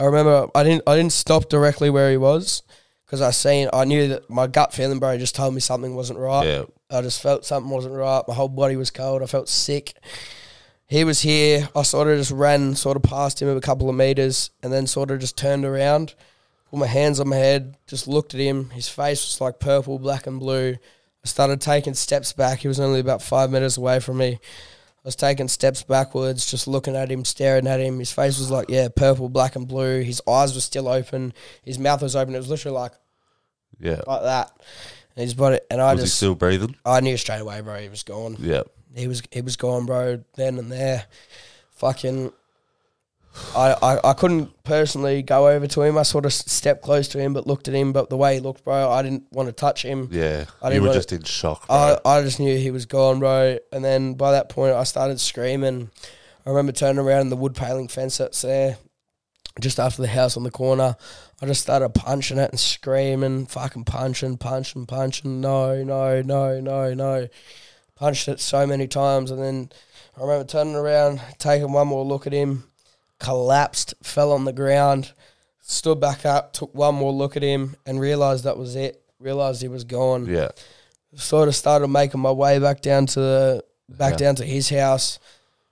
I remember I didn't I didn't stop directly where he was because I seen I knew that my gut feeling, bro, just told me something wasn't right. Yeah, I just felt something wasn't right. My whole body was cold. I felt sick. He was here. I sort of just ran sort of past him a couple of meters and then sort of just turned around, put my hands on my head, just looked at him. His face was like purple, black, and blue. I started taking steps back. He was only about five meters away from me. Was taking steps backwards, just looking at him, staring at him. His face was like, yeah, purple, black, and blue. His eyes were still open. His mouth was open. It was literally like yeah. like that. And his body, and I Was he just, still breathing? I knew straight away, bro. He was gone. Yeah, He was he was gone, bro. Then and there, fucking. I, I, I couldn't personally go over to him. I sort of stepped close to him, but looked at him. But the way he looked, bro, I didn't want to touch him. yeah. I you were just in shock, bro. I, I just knew he was gone, bro. And then by that point, I started screaming. I remember turning around the wood paling fence that's there, just after the house on the corner. I just started punching it and screaming, fucking punching, punching, punching. No, no, no, no, no. Punched it so many times. And then I remember turning around, taking one more look at him, collapsed, fell on the ground, stood back up, took one more look at him, and realized that was it. Realized he was gone yeah, sort of started making my way back down to the back Yeah. down to his house.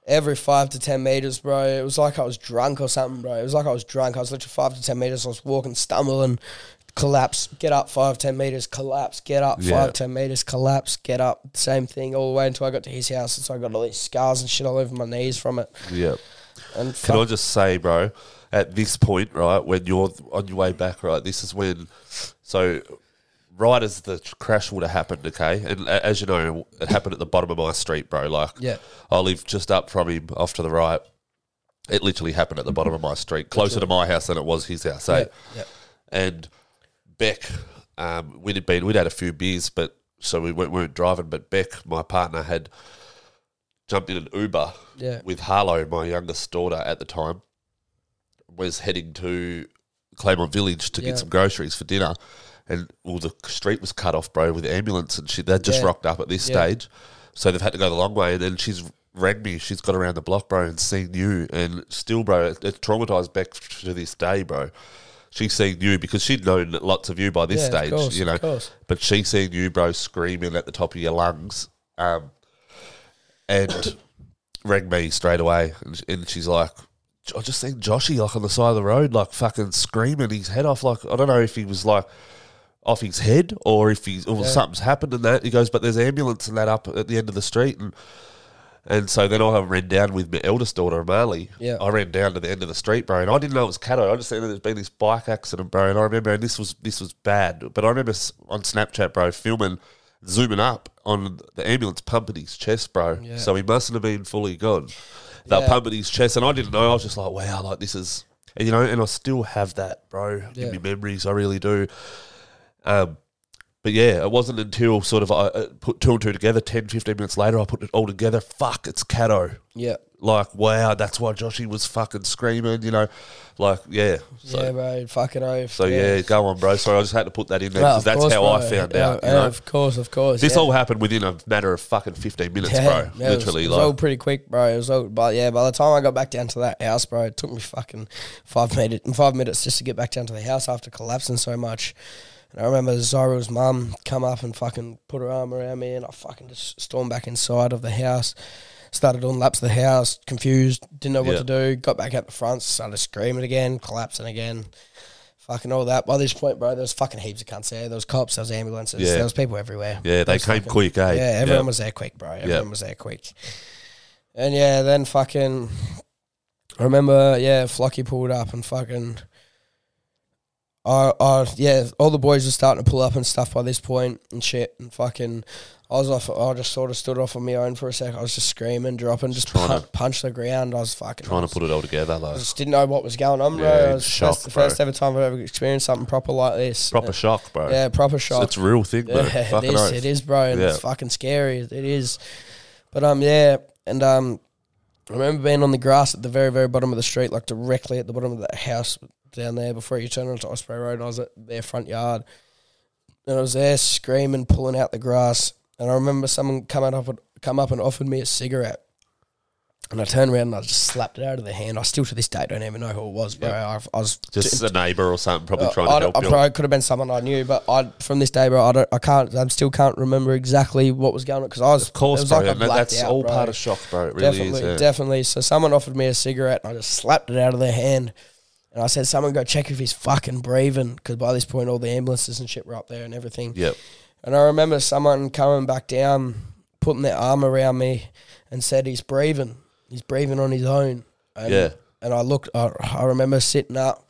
Every five to ten meters, bro. It was like I was drunk or something, bro. It was like I was drunk. I was literally five to ten meters. I was walking, stumbling, collapse, get up five, ten meters, collapse, get up Yeah. five, ten meters, collapse, get up. Same thing all the way until I got to his house. And so I got all these scars and shit all over my knees from it. yeah. And Can I just say, bro, at this point, right, when you're on your way back, right, this is when, so right as the crash would have happened, okay, and as you know, it happened at the bottom of my street, bro. Like, yeah, I live just up from him, off to the right. It literally happened at the bottom of my street, closer to my house than it was his house, eh? yeah, yeah, And Beck, um, we'd been, we'd had a few beers, but so we weren't, weren't driving. But Beck, my partner, had jumped in an Uber yeah, with Harlow, my youngest daughter at the time, was heading to Claremont Village to Yeah. get some groceries for dinner. And well, the street was cut off, bro, with the ambulance, and she they'd just Yeah. rocked up at this stage, so they've had to go the long way. And then she's rang me. She's got around the block, bro, and seen you, and still, bro, it, it traumatized back to this day, bro. She's seen you because she'd known lots of you by this Yeah, stage, course, you know. But she's seen you, bro, screaming at the top of your lungs, um, and rang me straight away, and, and she's like, "I just seen Joshy like on the side of the road, like fucking screaming his head off. Like I don't know if he was like off his head or if he's or Yeah. something's happened and that." He goes, "But there's ambulance and that up at the end of the street." And and so then I ran down with my eldest daughter, Marley. Yeah. I ran down to the end of the street, bro, and I didn't know it was Cato. I just seen that there's been this bike accident, bro, and I remember and this was this was bad. But I remember on Snapchat, bro, filming, zooming up on the ambulance pumping his chest, bro. Yeah. So he mustn't have been fully gone. They were Yeah. pumping his chest, and I didn't know. I was just like, wow, like this is, you know, and I still have that, bro, Yeah. in my memories. I really do. Um, but yeah, it wasn't until sort of I uh, put two and two together, 10, 15 minutes later, I put it all together. Fuck, it's Cato. yeah, Like, wow, that's why Joshy was fucking screaming, you know. Like, yeah. So, yeah, bro. Fucking oath. so yeah. go on, bro. Sorry, I just had to put that in there because of that's course, how bro. I found Yeah, out. You know? Of course, of course. This yeah. all happened within a matter of fucking 15 minutes, Yeah, bro. yeah, it was- Literally, it was, all pretty quick, bro. It was all, but yeah, by the time I got back down to that house, bro, it took me fucking five minutes, five minutes just to get back down to the house after collapsing so much. And I remember Zyra's mum come up and fucking put her arm around me, and I fucking just stormed back inside of the house. Started doing laps of the house, confused, didn't know what Yeah. to do. Got back out the front, started screaming again, collapsing again. Fucking all that. By this point, bro, there was fucking heaps of cunts there. There was cops, there was ambulances, Yeah. there was people everywhere. yeah, they came fucking- quick, eh? yeah, everyone was there quick, bro. Everyone was there quick. And yeah, then fucking, I remember, yeah, Flocky pulled up and fucking, I, I, yeah, all the boys were starting to pull up and stuff by this point and shit, and fucking, I was off. I just sort of stood off on my own for a sec. I was just screaming, dropping, just Trying pun- to- punch the ground. I was fucking Trying I to put it all together, I just didn't know what was going on, bro. Yeah, was shock, the bro. first ever time I've ever experienced something proper like this. Proper shock, bro. yeah, proper shock. it's a real thing, bro. Yeah, it is. oath. It is, bro, and it's Yeah. fucking scary. It is. But um, yeah, and um, I remember being on the grass at the very, very bottom of the street, like directly at the bottom of the house down there before you turn onto Osprey Road. And I was at their front yard, and I was there screaming, pulling out the grass. And I remember someone coming up, and come up and offered me a cigarette. And I turned around and I just slapped it out of their hand. I still to this day don't even know who it was, bro. I, I was Just a neighbour or something, probably uh, trying I to help I probably could have been someone I knew, but I from this day, bro, I don't, I can't, I still can't remember exactly what was going on because I was, Of course, was bro. like that's out, all bro. part of shock, bro. It really definitely, is. Yeah. definitely. So someone offered me a cigarette, and I just slapped it out of their hand, and I said, "Someone go check if he's fucking breathing," because by this point, all the ambulances and shit were up there and everything. Yep. And I remember someone coming back down, putting their arm around me, and said, "He's breathing. He's breathing on his own." And, Yeah. And I looked. I, I remember sitting up,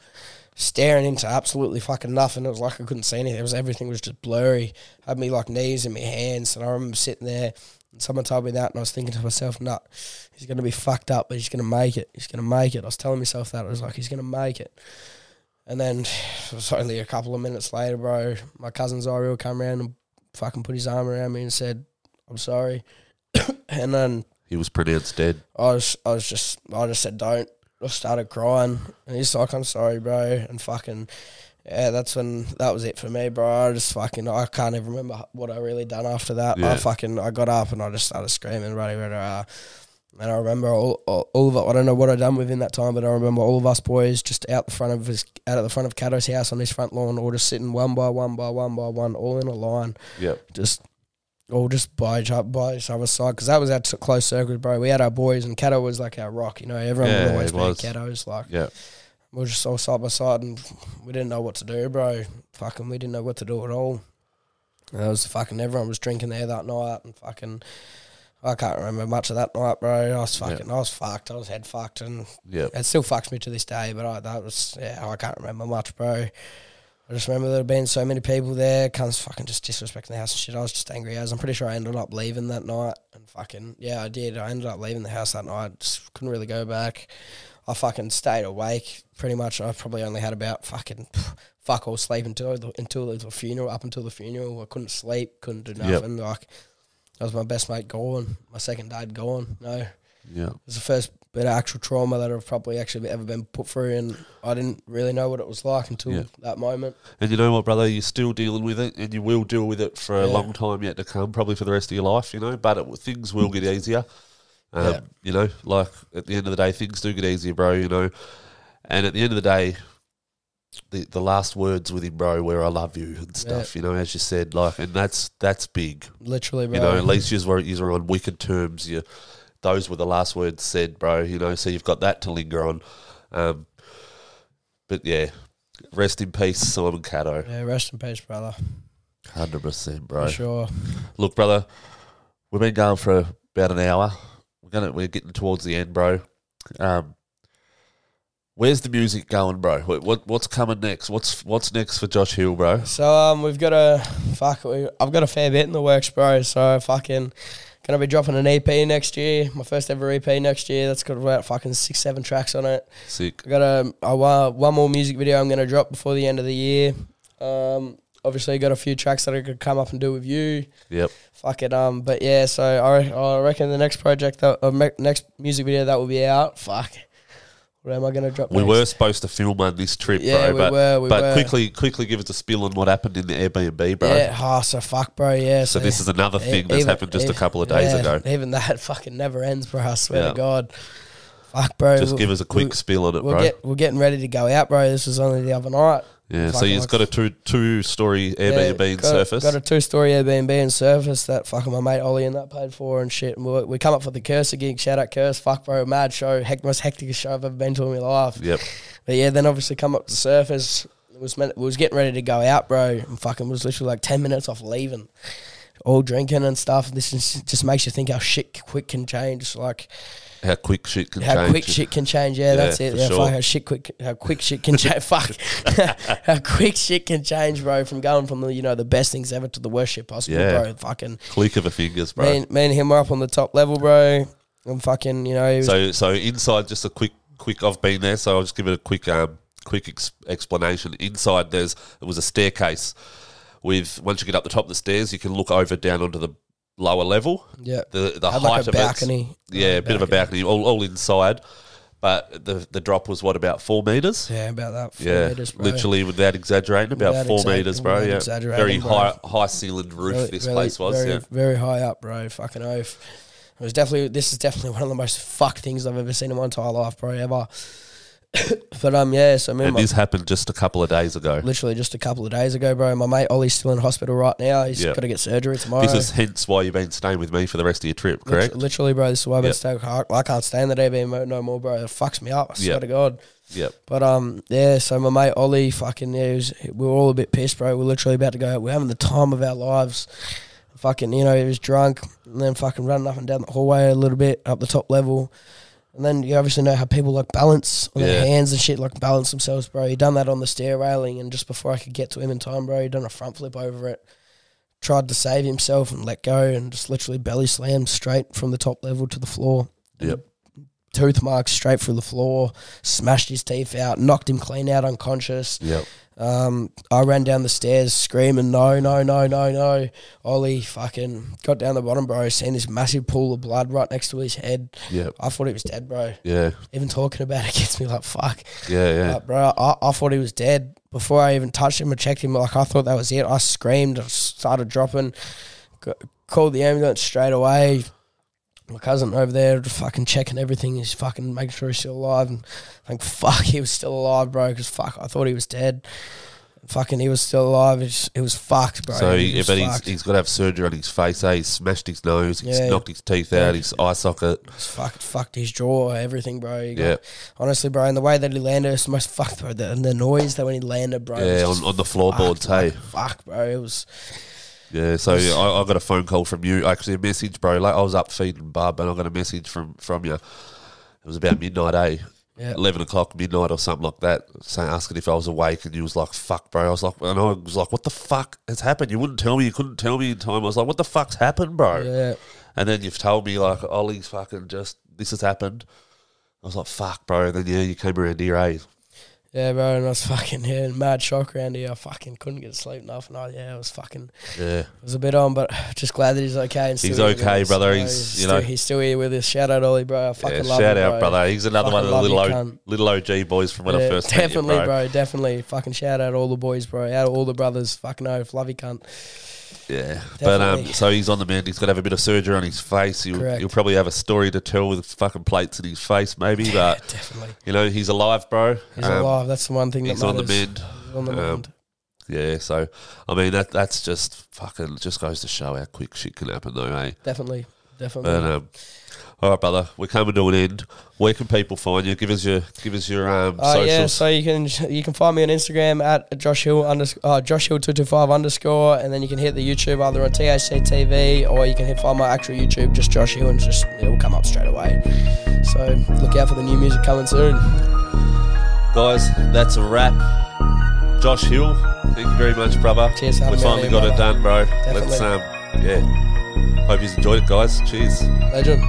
staring into absolutely fucking nothing. It was like I couldn't see anything. It was everything was just blurry. had me like knees in my hands, and I remember sitting there. Someone told me that, and I was thinking to myself, "Nah, he's gonna be fucked up, but he's gonna make it. He's gonna make it." I was telling myself that. I was like, "He's gonna make it." And then it was only a couple of minutes later, bro. My cousin Zariel come around and fucking put his arm around me and said, "I'm sorry." and then He was pronounced dead. I was, I was just, I just said, "Don't." I started crying, and he's like, "I'm sorry, bro," and fucking. Yeah, that's when that was it for me, bro. I just fucking I can't even remember what I really done after that. Yeah. I fucking I got up and I just started screaming, rah, rah, rah. and I remember all, all, all of it. I don't know what I done within that time, but I remember all of us boys just out the front of his out at the front of Cato's house on his front lawn, all just sitting one by one by one by one, all in a line, Yep. just all just by each other, by each other's side, because that was our close circle, bro. We had our boys, and Cato was like our rock, you know. Everyone Yeah, would always be. Cato's like Yep. We were just all side by side and we didn't know what to do, bro. Fucking, we didn't know what to do at all. And it was fucking everyone was drinking there that night and fucking. I can't remember much of that night, bro. I was Yeah. fucking, I was fucked. I was head fucked, and Yep. it still fucks me to this day. But I, that was, yeah, I can't remember much, bro. I just remember there had been so many people there, cunts fucking just disrespecting the house and shit. I was just angry as. I'm pretty sure I ended up leaving that night, and fucking yeah, I did. I ended up leaving the house that night. Just couldn't really go back. I fucking stayed awake pretty much. I probably only had about fucking fuck all sleep until the, until the funeral. Up until the funeral, I couldn't sleep, couldn't do Yep. nothing. Like that was my best mate gone, my second dad gone. No, yeah, it was the first bit of actual trauma that I've probably actually ever been put through, and I didn't really know what it was like until Yeah. that moment. And you know what, brother? You're still dealing with it, and you will deal with it for a Yeah. long time yet to come, probably for the rest of your life, you know. But it, things will get easier. Um, Yeah. You know, like at the end of the day, things do get easier, bro, you know. And at the end of the day, the, the last words with him, bro, where I love you and stuff, you know, as you said, like, and that's that's big. Literally, bro. You know, at least you were you were on wicked terms. You, those were the last words said, bro. You know, so you've got that to linger on. Um, but yeah, rest in peace, Simon Cato. yeah, rest in peace, brother. Hundred percent, bro. For sure. Look, brother, we've been going for about an hour. We're gonna we're getting towards the end, bro. Um, where's the music going, bro? What, what what's coming next? What's what's next for Josh Hill, bro? So um, we've got a fuck. We, I've got a fair bit in the works, bro. So fucking gonna be dropping an EP next year. My first ever EP next year. That's got about fucking six, seven tracks on it. Sick. I got a, a one more music video I'm gonna drop before the end of the year. Um, obviously got a few tracks that I could come up and do with you. Yep. Fuck it. Um, but yeah. So I, I reckon the next project that uh, me- next music video that will be out. Fuck. What am I gonna drop? We next? were supposed to film on this trip, Yeah, bro. we but were, we but were. quickly quickly give us a spill on what happened in the Airbnb, bro. Yeah. Oh, so fuck, bro. Yeah. So this is another thing that's happened just a couple of days yeah, ago. Even that fucking never ends, bro. I swear Yeah. to God. Fuck, bro. Just we'll- give us a quick we'll- spill on it, We're, bro. get, we're getting ready to go out, bro. This was only the other night. Yeah. So like- got a two two story Airbnb Yeah, and got, Surfers. Got a two story Airbnb and Surfers that fucking my mate Ollie and that paid for and shit. And we, we come up for the Kerser gig. Shout out Kerser. Fuck, bro. Mad show. Heck, most hectic show I've ever been to in my life. yep. But yeah, then obviously come up to Surfers. It was meant, we was getting ready to go out, bro. And fucking was literally like ten minutes off leaving, all drinking and stuff. This is, just makes you think how shit quick can change. Like how quick shit can how change. How quick shit can change. Yeah, that's it. Yeah, sure. fuck how shit quick how quick shit can change. fuck how quick shit can change, bro. From going from the you know the best things ever to the worst shit possible, Yeah. bro. Fucking Click of a fingers, bro. me, and, me and him were up on the top level, bro. I'm fucking you know So so inside, just a quick quick. I've been there, so I'll just give it a quick um quick ex- explanation. Inside, there's it was a staircase with once you get up the top of the stairs, you can look over down onto the lower level. yeah. The the Had height like a of balcony. yeah, a bit of a balcony, all, all inside. But the the drop was what about four meters? Yeah, about that. Four Yeah, meters, bro. literally without exaggerating, about Without four exa- meters, bro. Yeah, very bro. high high ceilinged roof. Really- this really- place was. very, yeah, very high up, bro. Fucking oath. It was definitely. This is definitely one of the most fucked things I've ever seen in my entire life, bro. Ever. but um, yeah. So me and and my, this happened just a couple of days ago. literally just a couple of days ago, bro. My mate Ollie's still in hospital right now. He's Yeah. got to get surgery tomorrow. This is hence why you've been staying with me for the rest of your trip, Lit- correct? Literally, bro. This is why I've been Yep. staying. I I can't stand the DB no more, bro. It fucks me up. I swear Yep. to God. Yep. But um, yeah. So my mate Ollie, fucking yeah, he was, we were all a bit pissed, bro. We're literally about to go. We're having the time of our lives. Fucking, you know, he was drunk and then fucking running up and down the hallway a little bit up the top level. And then you obviously know how people like balance on their Yeah. hands and shit, like balance themselves, bro. He done that on the stair railing, and just before I could get to him in time, bro, he done a front flip over it. Tried to save himself and let go, and just literally belly slammed straight from the top level to the floor. Yep. Tooth marks straight through the floor, smashed his teeth out, knocked him clean out unconscious. Yep. Um, I ran down the stairs screaming, no, no, no, no, no. Ollie fucking got down the bottom, bro, seen this massive pool of blood right next to his head. Yeah. I thought he was dead, bro. Yeah. Even talking about it gets me like, fuck. Yeah. Yeah. Like, bro, I, I thought he was dead before I even touched him or checked him. Like, I thought that was it. I screamed, I started dropping, c- called the ambulance straight away. My cousin over there, fucking checking everything. He's fucking making sure he's still alive. And like, fuck, he was still alive, bro. Because fuck, I thought he was dead. Fucking, he was still alive. It was, it was fucked, bro. So, he, was but he's, fucked. he's got to have surgery on his face. Eh? He's smashed his nose. He's Yeah. knocked his teeth out. His eye socket. It's fucked, fucked his jaw, everything, bro. Yeah. Honestly, bro, and the way that he landed, it's the most fucked, bro. The, and the noise that when he landed, bro. Yeah, on, on the floorboards. Hey. like, fuck, bro. It was. Yeah, so I, I got a phone call from you, actually a message, bro. Like I was up feeding Bub, and I got a message from from you. It was about midnight, eh? Yeah. Eleven o'clock, midnight, or something like that. Saying, asking if I was awake, and you was like, "Fuck, bro." I was like, and I was like, "What the fuck has happened?" You wouldn't tell me. You couldn't tell me in time. I was like, "What the fuck's happened, bro?" Yeah. And then you've told me like, "Ollie's fucking just this has happened." I was like, "Fuck, bro." And then yeah, you came around here, eh? Yeah, bro, and I was fucking yeah, in mad shock around here. I fucking couldn't get to sleep enough, and I oh, yeah, I was fucking Yeah, it was a bit on, but just glad that he's okay. And still He's okay, brother. know, He's, you still, know- he's still here with us. Shout out Ollie, bro. I fucking yeah. love Shout him, out, bro. brother. He's another one of the little o, little OG boys from when I Yeah, first met you, definitely, bro. bro. Definitely, fucking shout out all the boys, bro. Out of all the brothers, fucking oath, love you, cunt. Yeah, but um, so he's on the mend. He's got to have a bit of surgery on his face. He'll, Correct. he'll probably have a story to tell with fucking plates in his face, maybe. But Definitely, you know, he's alive, bro. he's Um, alive. That's the one thing He's that on the mend. On the Um, mend. Yeah, so I mean that that's just fucking just goes to show how quick shit can happen, though, eh? Definitely, definitely. But um, all right, brother, we're coming to an end. Where can people find you? Give us your give us your um Uh, yeah, so you can you can find me on Instagram at Josh Hill unders- uh, Josh Hill two two five underscore, and then you can hit the YouTube either on TAC TV or you can hit find my actual YouTube just Josh Hill and just it will come up straight away. So look out for the new music coming soon. Guys, that's a wrap. Josh Hill, thank you very much, brother. Cheers, we finally got it done, bro. Definitely. Let's um, yeah. Hope you enjoyed it, guys. Cheers. Legend.